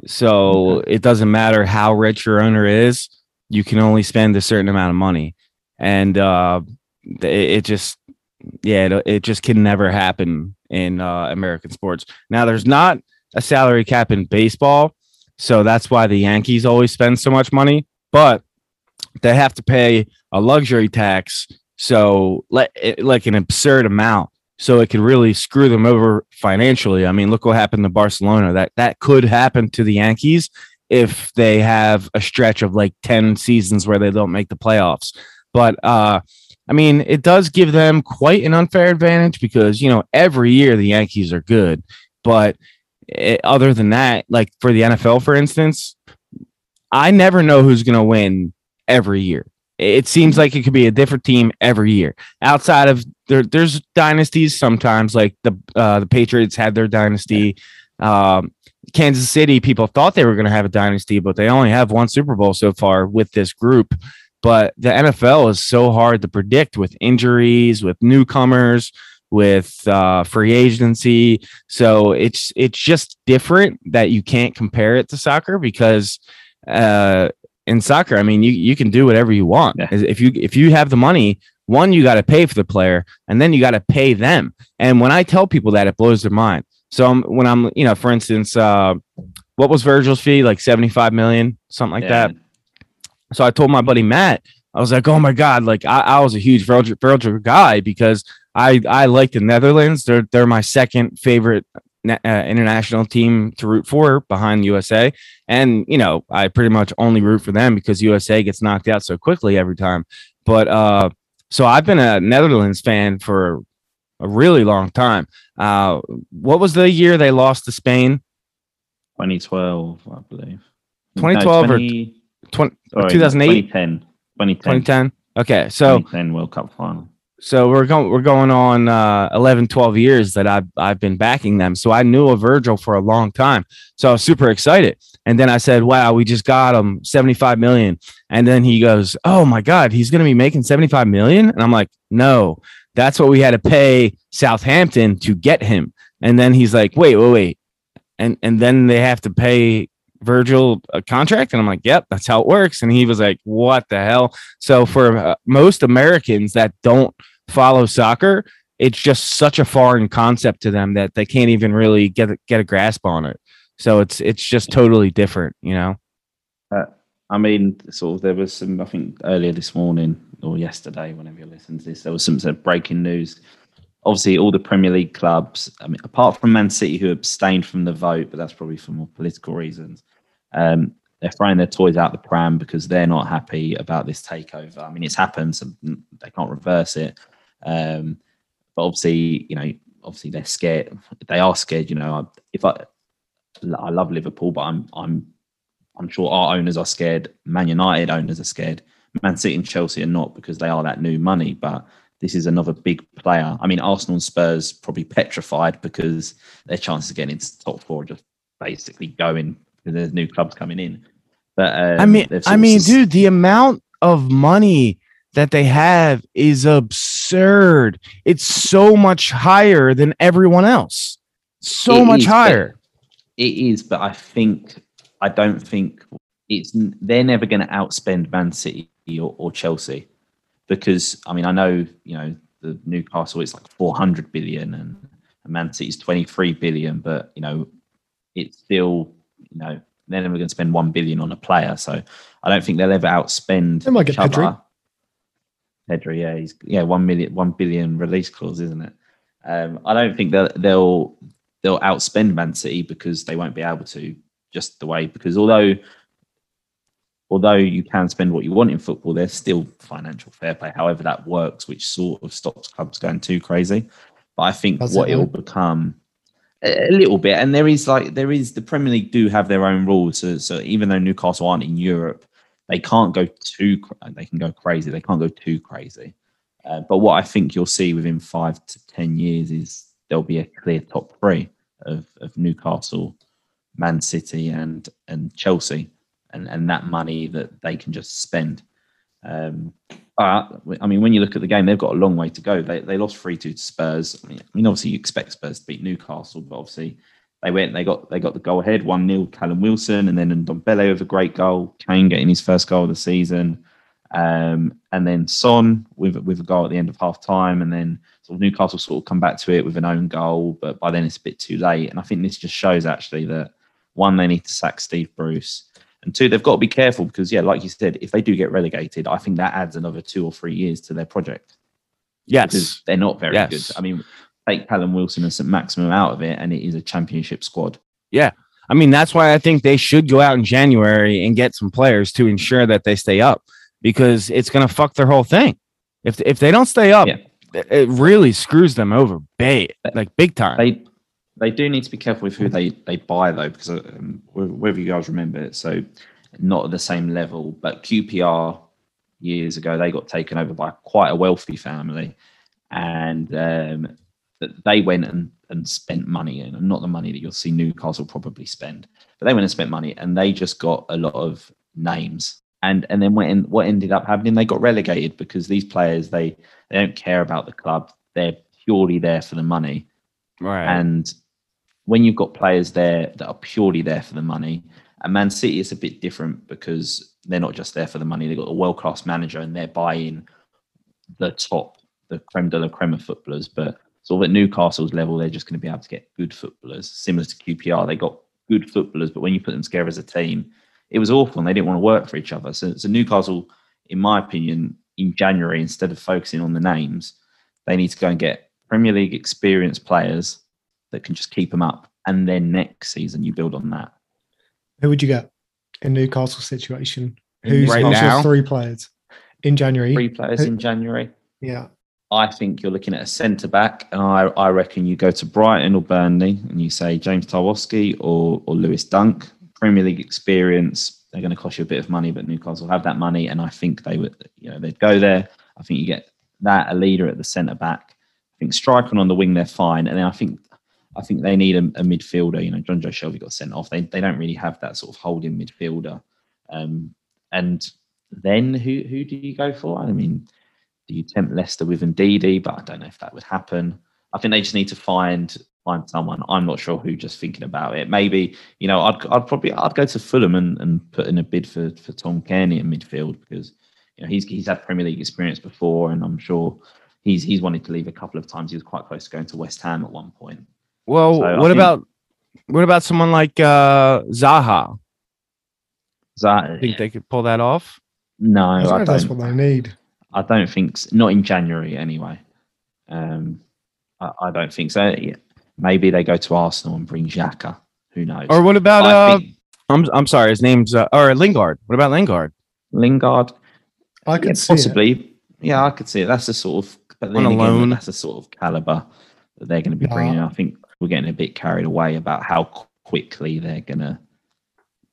So it doesn't matter how rich your owner is, you can only spend a certain amount of money. And uh, it, it just, yeah, it, it, just can never happen in uh, American sports. Now, there's not a salary cap in baseball. So that's why the Yankees always spend so much money, but they have to pay a luxury tax. So, like, like an absurd amount so it could really screw them over financially. I mean, look what happened to Barcelona. That that could happen to the Yankees if they have a stretch of like 10 seasons where they don't make the playoffs. But uh I mean, it does give them quite an unfair advantage because, you know, every year the Yankees are good, but it, other than that, like for the NFL for instance, I never know who's going to win every year. It seems like it could be a different team every year. Outside of there, there's dynasties sometimes, like the uh, the Patriots had their dynasty. Um, Kansas City, people thought they were going to have a dynasty, but they only have one Super Bowl so far with this group. But the NFL is so hard to predict with injuries, with newcomers, with uh, free agency. So it's it's just different that you can't compare it to soccer because uh, in soccer, I mean, you you can do whatever you want. Yeah. If you if you have the money, one, you got to pay for the player, and then you got to pay them. And when I tell people that, it blows their mind. So I'm, when I'm, you know, for instance, uh, what was Virgil's fee? Like 75 million, something like yeah. that. So I told my buddy Matt, I was like, oh my God, like I, I was a huge Virgil, Virgil guy because I, I like the Netherlands. They're, they're my second favorite uh, international team to root for behind USA. And, you know, I pretty much only root for them because USA gets knocked out so quickly every time. But uh, so I've been a Netherlands fan for a really long time. Uh, what was the year they lost to Spain? 2012, I believe. 2012 no, 20, or 20, sorry, 2008? 2010. 2010. 2010. Okay, so 2010 World Cup final so we're going we're going on uh, 11 12 years that I've I've been backing them. So I knew of Virgil for a long time. So I was super excited. And then I said, "Wow, we just got him 75 million." And then he goes, "Oh my god, he's going to be making 75 million?" And I'm like, "No. That's what we had to pay Southampton to get him." And then he's like, "Wait, wait, wait." And and then they have to pay Virgil a contract? And I'm like, yep, that's how it works. And he was like, what the hell? So for uh, most Americans that don't follow soccer, it's just such a foreign concept to them that they can't even really get get a grasp on it. So it's it's just totally different, you know. Uh, I mean, sort of. There was some. I think earlier this morning or yesterday, whenever you listen to this, there was some sort of breaking news. Obviously, all the Premier League clubs, I mean, apart from Man City, who abstained from the vote, but that's probably for more political reasons. Um, they're throwing their toys out the pram because they're not happy about this takeover. I mean, it's happened, so they can't reverse it. Um, but obviously, you know, obviously they're scared. They are scared. You know, if I I love Liverpool, but I'm I'm I'm sure our owners are scared. Man United owners are scared. Man City and Chelsea are not because they are that new money. But this is another big player. I mean, Arsenal and Spurs probably petrified because their chances of getting into the top four are just basically going because there's new clubs coming in. But um, I mean, I mean, dude, the amount of money that they have is absurd. It's so much higher than everyone else. So much is, higher. It is, but I think I don't think it's they're never going to outspend Man City or, or Chelsea because I mean I know you know the Newcastle it's like 400 billion and, and Man City's 23 billion, but you know it's still you know they're never going to spend one billion on a player, so I don't think they'll ever outspend. They might get each other. Pedri. Pedri, yeah, he's yeah one million one billion release clause, isn't it? Um, I don't think that they'll they'll outspend Man City because they won't be able to just the way because although although you can spend what you want in football, there's still financial fair play. However, that works, which sort of stops clubs going too crazy. But I think it what it will become a a little bit, and there is like there is the Premier League do have their own rules. So, so even though Newcastle aren't in Europe, they can't go too. They can go crazy. They can't go too crazy. Uh, but what I think you'll see within five to ten years is there'll be a clear top three of, of Newcastle, Man City, and and Chelsea, and and that money that they can just spend. Um, but I mean, when you look at the game, they've got a long way to go. They they lost three two to Spurs. I mean, I mean, obviously you expect Spurs to beat Newcastle, but obviously they went they got they got the goal ahead one 0 Callum Wilson, and then Ndombele with a great goal. Kane getting his first goal of the season. Um, and then Son with with a goal at the end of half time, and then sort of Newcastle sort of come back to it with an own goal, but by then it's a bit too late. And I think this just shows actually that one, they need to sack Steve Bruce, and two, they've got to be careful because yeah, like you said, if they do get relegated, I think that adds another two or three years to their project because Yes. they're not very Yes. good. I mean, take Callum Wilson and St Maximin out of it, and it is a championship squad. Yeah. I mean, that's why I think they should go out in January and get some players to ensure that they stay up because it's going to fuck their whole thing. If if they don't stay up, Yeah. it- it really screws them over big, like big time. They they do need to be careful with who they they buy though, because um, whether you guys remember it, so not at the same level, but QPR years ago they got taken over by quite a wealthy family, and um, they went and and spent money, and not the money that you'll see Newcastle probably spend, but they went and spent money, and they just got a lot of names. And, and then when what ended up happening, they got relegated because these players they they don't care about the club. They're purely there for the money. right. And when you've got players there that are purely there for the money, and Man City is a bit different because they're not just there for the money. They've got a world class manager and they're buying the top, the creme de la creme of footballers. But sort of at Newcastle's level, they're just going to be able to get good footballers. Similar to QPR, they got good footballers, but when you put them together as a team, it was awful and they didn't want to work for each other. So, so Newcastle, in my opinion, in January, instead of focusing on the names, they need to go and get Premier League experienced players that can just keep them up. And then next season, you build on that. Who would you get in Newcastle situation? Who's Right now? three players in January? Three players in January. Yeah. I think you're looking at a centre back, and I, I reckon you go to Brighton or Burnley and you say James Tarkowski or, or Lewis Dunk. Premier League experience, they're going to cost you a bit of money, but Newcastle have that money, and I think they would, you know, they'd go there. I think you get that a leader at the centre back. I think striking on the wing, they're fine, and then I think I think they need a, a midfielder. You know, Jonjo Shelvey got sent off. They they don't really have that sort of holding midfielder. Um, and then who who do you go for? I mean, do you tempt Leicester with Ndidi? But I don't know if that would happen. I think they just need to find find someone. I'm not sure who. Just thinking about it, maybe you know, I'd I'd probably I'd go to Fulham and, and put in a bid for for Tom Cairney in midfield because you know he's he's had Premier League experience before, and I'm sure he's he's wanted to leave a couple of times. He was quite close to going to West Ham at one point. Well, So what think- about what about someone like uh, Zaha? That, Think they could pull that off? no, I I don't know don't. if that's what they need. I don't think s- not in January anyway. Um, I, I don't think so. Yeah, Maybe they go to Arsenal and bring Xhaka. Who knows? Or what about I uh, think I'm I'm sorry, his name's uh, or Lingard. What about Lingard? Lingard, I could yeah, see it. possibly. Yeah, I could see it. That's the sort of, but then On a again, loan. that's the sort of caliber that they're going to be Yeah. bringing. in. I think we're getting a bit carried away about how quickly they're gonna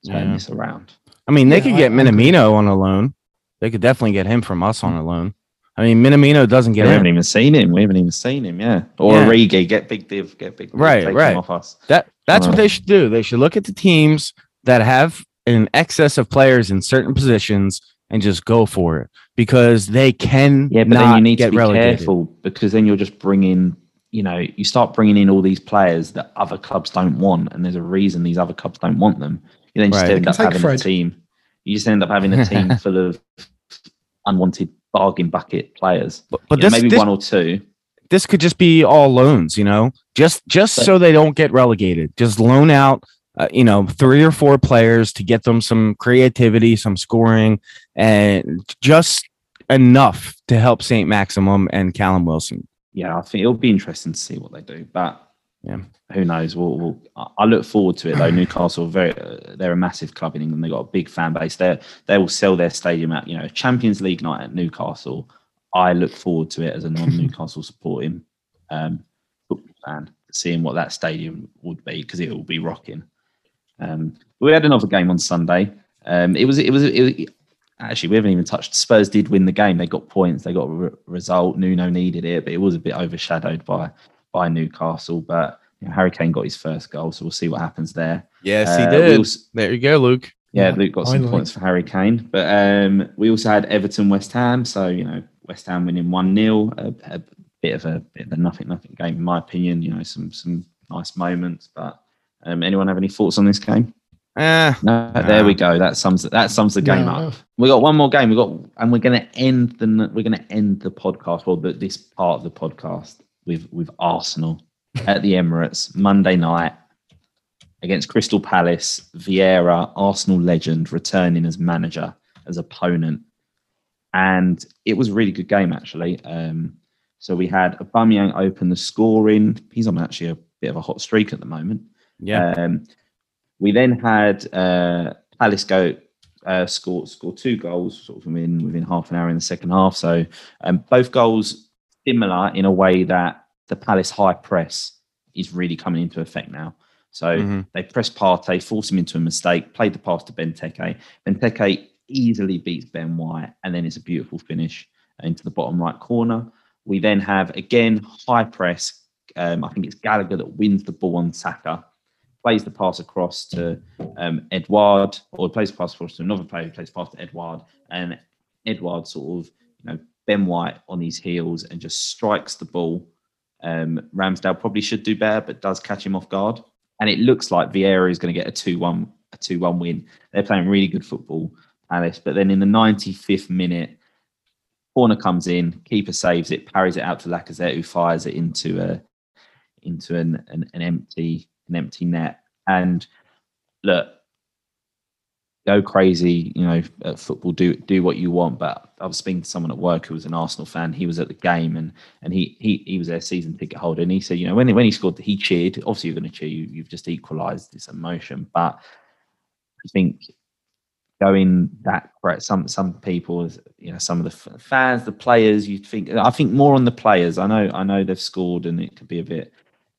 turn Yeah. this around. I mean, they Yeah, could I- get I agree. Minamino on a loan. They could definitely get him from us on a loan. I mean, Minamino doesn't get. we haven't him. even seen him. We haven't even seen him. Yeah, or Yeah. Origi get big div, get big div, Right, take right. him off us. That that's what they should do. They should look at the teams that have an excess of players in certain positions and just go for it because they can Yeah, but not then you need to be relegated. careful because then you're just bringing, you know, you start bringing in all these players that other clubs don't want, and there's a reason these other clubs don't want them. You then just Right. end up having Fred. a team. You just end up having a team full of unwanted bargain bucket players. But, but You know, this maybe this, one or two. this could just be all loans, you know, just just But- so they don't get relegated. Just loan out, uh, you know, three or four players to get them some creativity, some scoring, and just enough to help Saint Maximin and Callum Wilson. Yeah, I think it'll be interesting to see what they do, but Yeah. who knows? We'll, we'll, I- look forward to it though. Newcastle, very, uh, they're a massive club in England. They've got a big fan base. They they will sell their stadium at you know Champions League night at Newcastle. I look forward to it as a non-Newcastle supporting um, football fan, seeing what that stadium would be because it will be rocking. Um, we had another game on Sunday. Um, it was it was it was actually we haven't even touched. Spurs did win the game. They got points. They got a re- result. Nuno needed it, but it was a bit overshadowed by by Newcastle. But you know, Harry Kane got his first goal, so we'll see what happens there. Yes, Uh, he did. also- there you go, Luke. yeah, Yeah, Luke got some points for Harry Kane. But um, we also had Everton West Ham. So, you know, West Ham winning 1 0. A, a bit of a bit of a nothing nothing game, in my opinion. You know, some some nice moments. But um, anyone have any thoughts on this game? Eh, No, there we go. That sums that sums the game No, up. no. We got one more game. We got, and we're going to end the we're going to end the podcast. Well, the, this part of the podcast with with Arsenal at the Emirates Monday night against Crystal Palace. Vieira, Arsenal legend, returning as manager as opponent, and it was a really good game actually. Um, so we had Aubameyang open the scoring. He's on actually a bit of a hot streak at the moment. yeah. Um, we then had uh, Palace go uh, score score two goals sort of within within half an hour in the second half. So um, both goals similar in a way that the Palace high press is really coming into effect now. So Mhm. they press Partey, force him into a mistake, played the pass to Benteke. Benteke easily beats Ben White, and then it's a beautiful finish into the bottom right corner. We then have again high press. Um, I think it's Gallagher that wins the ball on Saka, plays the pass across to um, Edward, or plays the pass across to another player who plays pass to Edward, and Edward sort of, you know, Ben White on his heels and just strikes the ball. Um, Ramsdale probably should do better, but does catch him off guard. And it looks like Vieira is going to get a two-one a two-one win. They're playing really good football, Palace. But then in the 95th minute, corner comes in, keeper saves it, parries it out to Lacazette, who fires it into a into an, an, an empty an empty net. And look, go crazy, you know, at football, do do what you want. But I was speaking to someone at work who was an Arsenal fan. He was at the game and and he he he was their season ticket holder. And he said, you know, when when he scored, he cheered. Obviously, you're going to cheer. You, you've just equalised this emotion. But I think going that right, some some people, you know, some of the fans, the players, you think. I think more on the players. I know I know they've scored and it could be a bit,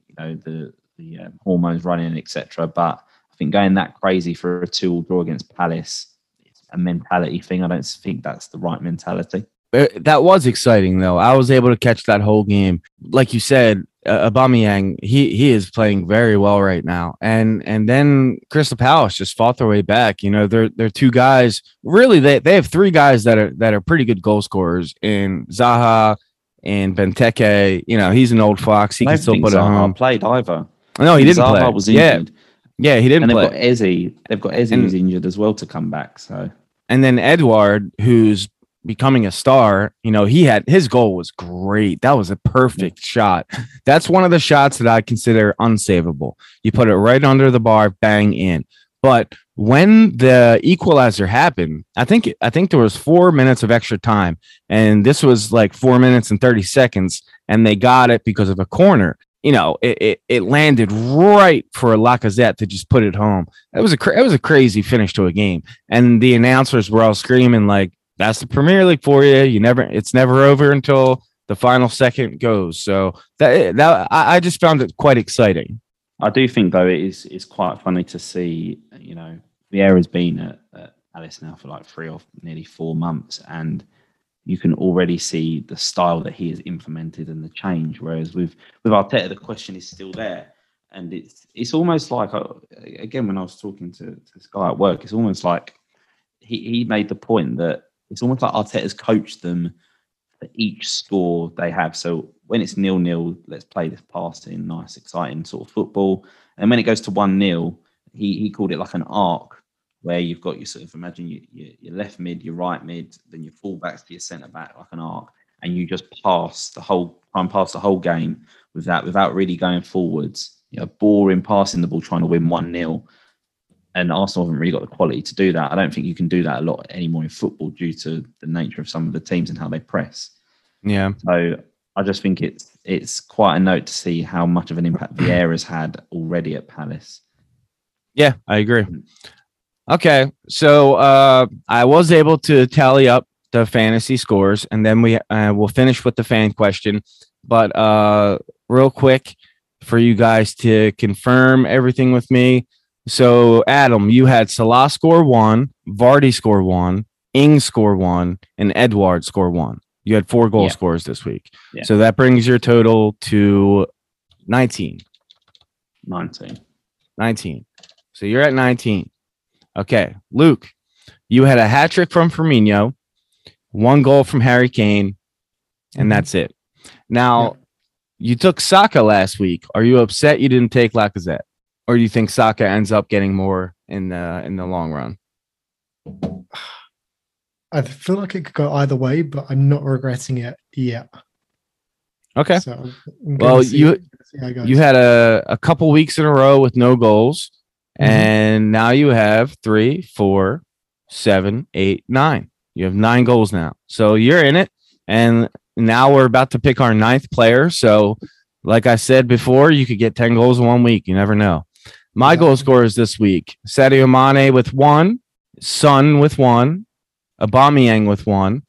you know, the the um, hormones running, etc. But I think going that crazy for a two-all draw against Palace, it's a mentality thing. I don't think that's the right mentality. Uh, that was exciting though. I was able to catch that whole game. Like you said, uh, Aubameyang, he he is playing very well right now. And and then Crystal Palace just fought their way back. You know, they're they're two guys. Really, they they have three guys that are that are pretty good goal scorers in Zaha and Benteke. You know, he's an old fox. He can still put it Zaha home. played either. No, he didn't Zaha play. was yeah, injured. yeah, he didn't and they've got Ezzy. They've got Ezzy who's injured as well to come back. So And then Edward, who's becoming a star, you know, he had his goal was great. That was a perfect shot. That's one of the shots that I consider unsavable. You put it right under the bar, bang in. But when the equalizer happened, I think I think there was four minutes of extra time, and this was like four minutes and thirty seconds, and they got it because of a corner. You know, it, it, it landed right for Lacazette to just put it home. It was a cra- it was a crazy finish to a game and the announcers were all screaming like that's the premier league for you you never it's never over until the final second goes so that that i, I just found it quite exciting I do think though it is it's quite funny to see. You know, Vieira's been at, at Palace now for like three or nearly four months, and you can already see the style that he has implemented and the change. Whereas with with Arteta, the question is still there, and it's it's almost like uh, again when I was talking to, to this guy at work, it's almost like he he made the point that it's almost like Arteta's coached them for each score they have. So when it's nil nil, let's play this passing, nice, exciting sort of football. And when it goes to one nil, he he called it like an arc where you've got your sort of imagine your, your, your left mid, your right mid, then your full backs to your centre back like an arc, and you just pass the whole try and pass the whole game with that without really going forwards. You know, boring passing the ball, trying to win one 0 and Arsenal haven't really got the quality to do that. I don't think you can do that a lot anymore in football due to the nature of some of the teams and how they press. Yeah. So I just think it's it's quite a note to see how much of an impact Vieira's had already at Palace. Yeah, I agree. Okay, so uh, I was able to tally up the fantasy scores, and then we uh, will finish with the fan question. But uh, real quick, for you guys to confirm everything with me. So, Adam, you had Salah score one, Vardy score one, Ings score one, and Edouard score one. You had four goal Yeah. scores this week. Yeah. So that brings your total to 19. 19. 19. So you're at 19. Okay. Luke, you had a hat trick from Firmino, one goal from Harry Kane, and mm-hmm. that's it. Now, you took Saka last week. Are you upset you didn't take Lacazette? Or do you think Saka ends up getting more in the in the long run? I feel like it could go either way, but I'm not regretting it yet. Okay. So Well, see- you- see how it goes. You had a, a couple weeks in a row with no goals. Mm-hmm. and now you have three, four, seven, eight, nine. You have nine goals now. So you're in it. And now we're about to pick our ninth player. So, like I said before, you could get 10 goals in one week. You never know. My Yeah. goal scorers this week Sadio Mane with one, Son with one, Aubameyang with one,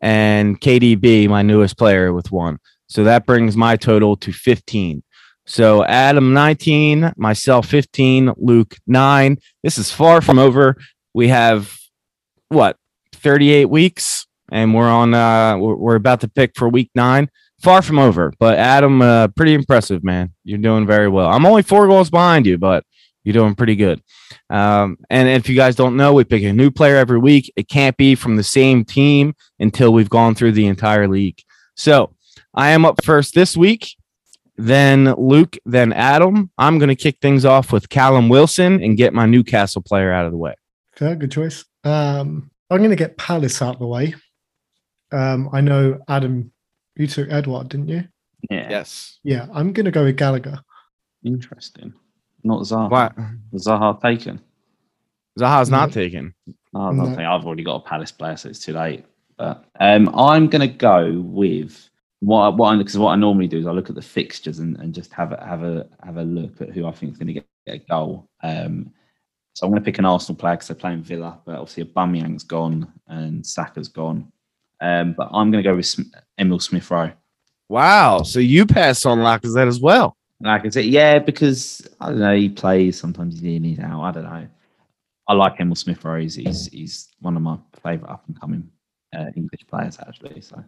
and KDB, my newest player, with one. So that brings my total to 15. So Adam 19, myself 15, Luke 9. This is far from over. We have what 38 weeks and we're on uh we're, about to pick for week 9. Far from over, but Adam uh pretty impressive, man. You're doing very well. I'm only 4 goals behind you, but you're doing pretty good. Um, and if you guys don't know, we pick a new player every week. It can't be from the same team until we've gone through the entire league. So I am up first this week, then Luke, then Adam. I'm going to kick things off with Callum Wilson and get my Newcastle player out of the way. Okay, good choice. Um, I'm going to get Palace out of the way. Um, I know Adam, you took Edward, didn't you? Yeah. Yes. Yeah, I'm going to go with Gallagher. Interesting. Not Zaha. Why? Zaha taken. Zaha's not taken. Oh, No. I've already got a Palace player, so it's too late. But um, I'm going to go with what what because what I normally do is I look at the fixtures and, and just have a have a have a look at who I think is going to get, a goal. Um, so I'm going to pick an Arsenal player because they're playing Villa, but obviously Aubameyang's gone and Saka's gone. Um, but I'm going to go with Sm- Emil Smith Rowe. Wow. So you pass on Lacazette as well. Like I said, yeah, because I don't know, he plays sometimes he's in, he's out. I don't know. I like Emil Smith Rowe. He's, he's he's one of my favourite up and coming uh, English players actually. So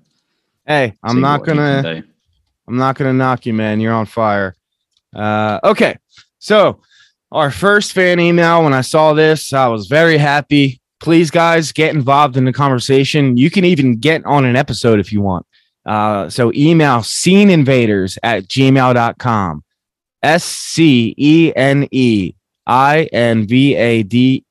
Hey, I'm not gonna. I'm not gonna knock you, man. You're on fire. Uh, okay, so our first fan email. When I saw this, I was very happy. Please, guys, get involved in the conversation. You can even get on an episode if you want. Uh, so email sceneinvaders at gmail.com. S C E N E I N V A D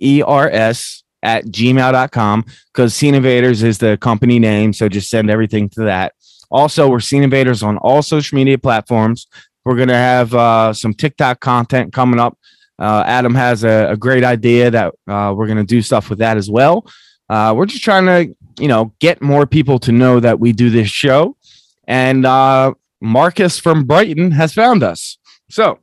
E R S at gmail.com because Scene Invaders is the company name. So just send everything to that. Also, we're Scene Invaders on all social media platforms. We're going to have uh, some TikTok content coming up. Uh, Adam has a, a great idea that uh, we're going to do stuff with that as well. Uh, we're just trying to, you know, get more people to know that we do this show. And uh, Marcus from Brighton has found us. So,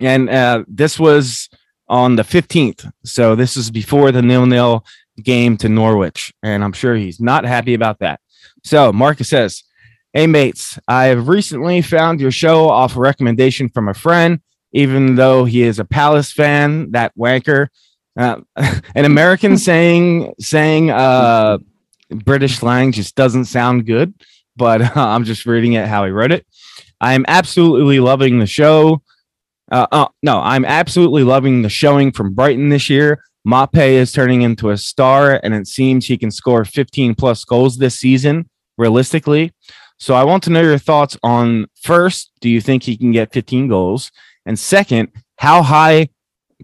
and uh, this was on the 15th. So this is before the nil nil game to Norwich. And I'm sure he's not happy about that. So Marcus says, Hey, mates, I have recently found your show off a recommendation from a friend, even though he is a Palace fan, that wanker. Uh, an American saying, saying, uh, British slang just doesn't sound good, but uh, I'm just reading it how he wrote it. I am absolutely loving the show. Uh, uh, no, I'm absolutely loving the showing from Brighton this year. Maupay is turning into a star, and it seems he can score 15 plus goals this season, realistically. So I want to know your thoughts on first, do you think he can get 15 goals? And second, how high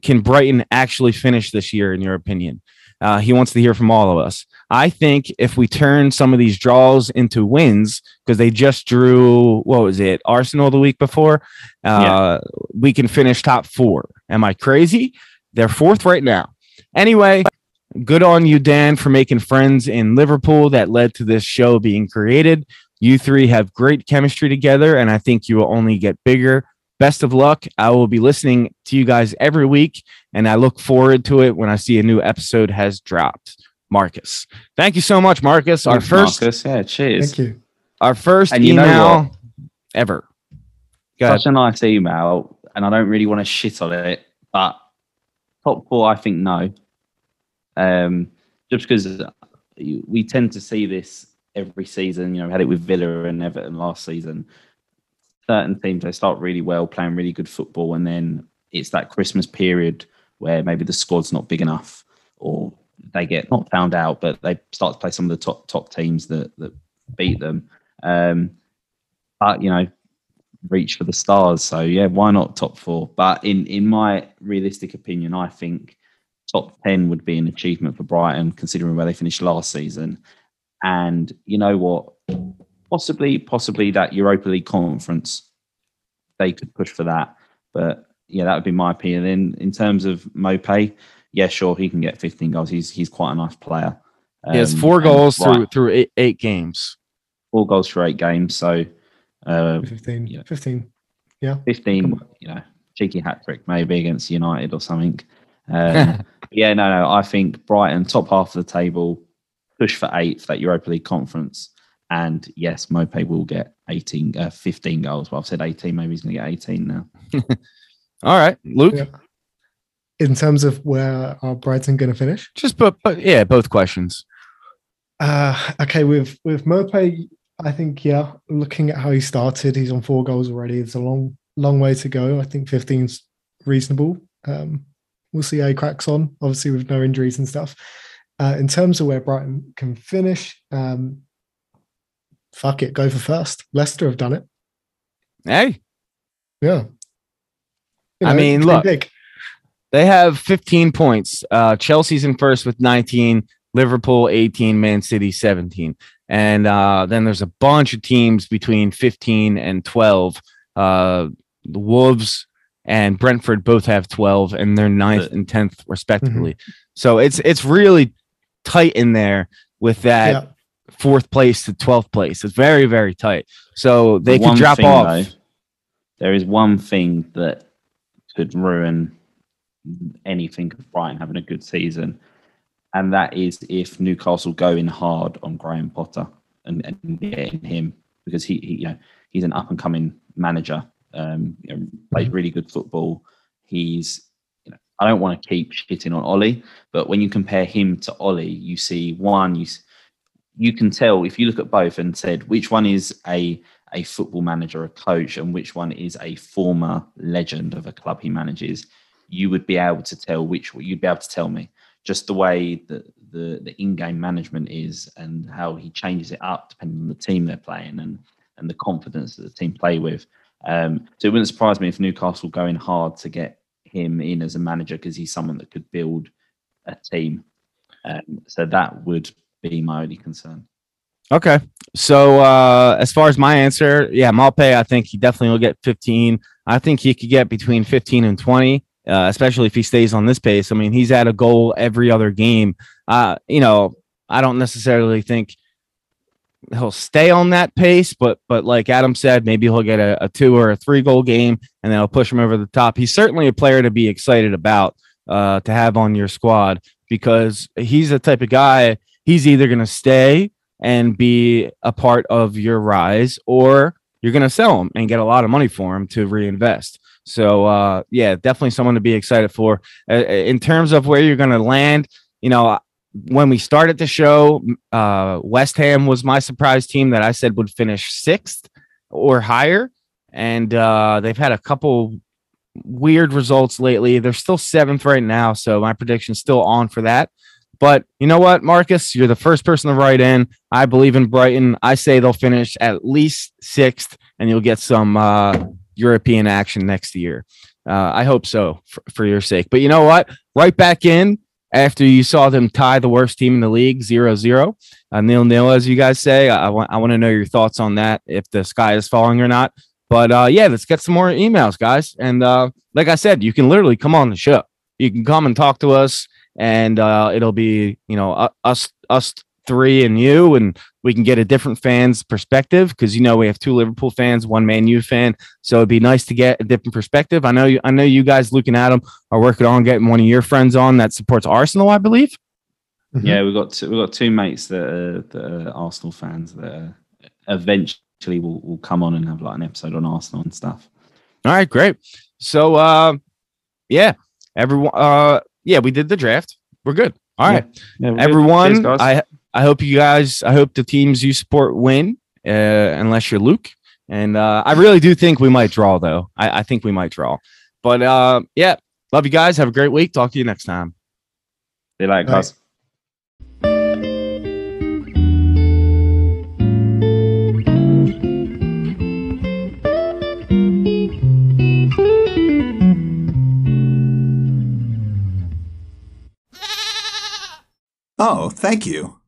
can Brighton actually finish this year, in your opinion? Uh, he wants to hear from all of us. I think if we turn some of these draws into wins, because they just drew, what was it, Arsenal the week before, uh, yeah. we can finish top four. Am I crazy? They're fourth right now. Anyway, good on you, Dan, for making friends in Liverpool that led to this show being created. You three have great chemistry together, and I think you will only get bigger. Best of luck. I will be listening to you guys every week, and I look forward to it when I see a new episode has dropped. Marcus. Thank you so much, Marcus. Our first Marcus. Yeah, cheers. Thank you. Our first and email ever. Go Such ahead. a nice email, and I don't really want to shit on it, but top four, I think no. Um, just because we tend to see this every season. You know, we had it with Villa and Everton last season. Certain teams they start really well, playing really good football, and then it's that Christmas period where maybe the squad's not big enough, or they get not found out, but they start to play some of the top top teams that that beat them. Um, but you know, reach for the stars. So yeah, why not top four? But in in my realistic opinion, I think top ten would be an achievement for Brighton, considering where they finished last season. And you know what? Possibly, possibly that Europa League conference, they could push for that. But yeah, that would be my opinion. In in terms of Maupay, yeah, sure, he can get 15 goals. He's he's quite a nice player. Um, he has um, four goals through right, through eight, eight, games. Four goals for eight games. So uh, 15, yeah. 15, yeah, 15. You know, cheeky hat trick maybe against United or something. Um, yeah, no, no. I think Brighton top half of the table push for eight for that Europa League conference. And yes, Maupay will get 18, uh, 15 goals. Well, I've said 18. Maybe he's going to get 18 now. All right, Luke. Yeah. In terms of where are Brighton going to finish? Just but, but yeah, both questions. Uh, okay, with with Maupay, I think yeah. Looking at how he started, he's on four goals already. It's a long long way to go. I think 15's reasonable. Um, we'll see how he cracks on. Obviously, with no injuries and stuff. Uh, in terms of where Brighton can finish, um, fuck it, go for first. Leicester have done it. Hey, yeah. You know, I mean, look, big. they have 15 points. Uh, Chelsea's in first with 19, Liverpool 18, Man City 17, and uh, then there's a bunch of teams between 15 and 12. Uh, the Wolves and Brentford both have 12, and they're ninth and 10th respectively. Mm-hmm. So it's it's really tight in there with that yeah. Fourth place to 12th place. It's very, very tight. So they can drop thing, off. Though, there is one thing that could ruin anything of Brighton having a good season. And that is if Newcastle go in hard on Graham Potter and, and getting him because he, he, you know, he's an up and coming manager. Um, you know, plays really good football. He's you know, I don't want to keep shitting on Ollie, but when you compare him to Ollie, you see one, you you can tell if you look at both and said which one is a a football manager, a coach, and which one is a former legend of a club he manages, you would be able to tell which you'd be able to tell me just the way that the the in-game management is and how he changes it up depending on the team they're playing and and the confidence that the team play with. Um, so it wouldn't surprise me if Newcastle going hard to get him in as a manager because he's someone that could build a team. Um, so that would be my only concern. Okay. So uh, as far as my answer, yeah, Maupay, I think he definitely will get 15. I think he could get between 15 and 20, uh, especially if he stays on this pace. I mean, he's at a goal every other game. Uh, you know, I don't necessarily think he'll stay on that pace, but but like Adam said, maybe he'll get a, a two or a three goal game and then I'll push him over the top. He's certainly a player to be excited about uh, to have on your squad because he's the type of guy. He's either going to stay and be a part of your rise, or you're going to sell him and get a lot of money for him to reinvest. So, uh, yeah, definitely someone to be excited for. Uh, in terms of where you're going to land, you know, when we started the show, uh, West Ham was my surprise team that I said would finish sixth or higher. And uh, they've had a couple weird results lately. They're still seventh right now. So my prediction's still on for that. But you know what, Marcus? You're the first person to write in. I believe in Brighton. I say they'll finish at least sixth, and you'll get some uh, European action next year. Uh, I hope so for, for your sake. But you know what? Right back in after you saw them tie the worst team in the league 0-0 uh, nil nil as you guys say i, I want i want to know your thoughts on that if the sky is falling or not but uh, yeah let's get some more emails guys and uh, like i said you can literally come on the show you can come and talk to us and uh, it'll be you know us us three and you, and we can get a different fan's perspective because you know we have two Liverpool fans, one Man U fan, so it'd be nice to get a different perspective. I know you, I know you guys, Luke and Adam, are working on getting one of your friends on that supports Arsenal, I believe. Mm-hmm. Yeah, we've got two, we've got two mates that are, that are Arsenal fans that are eventually will will come on and have like an episode on Arsenal and stuff. All right, great. So, uh, yeah, everyone. Uh, yeah, we did the draft. We're good. All right, yeah. Yeah, everyone. Cheers, I I hope you guys. I hope the teams you support win, uh, unless you're Luke. And uh, I really do think we might draw, though. I, I think we might draw. But uh, yeah, love you guys. Have a great week. Talk to you next time. See you later, Oh, thank you.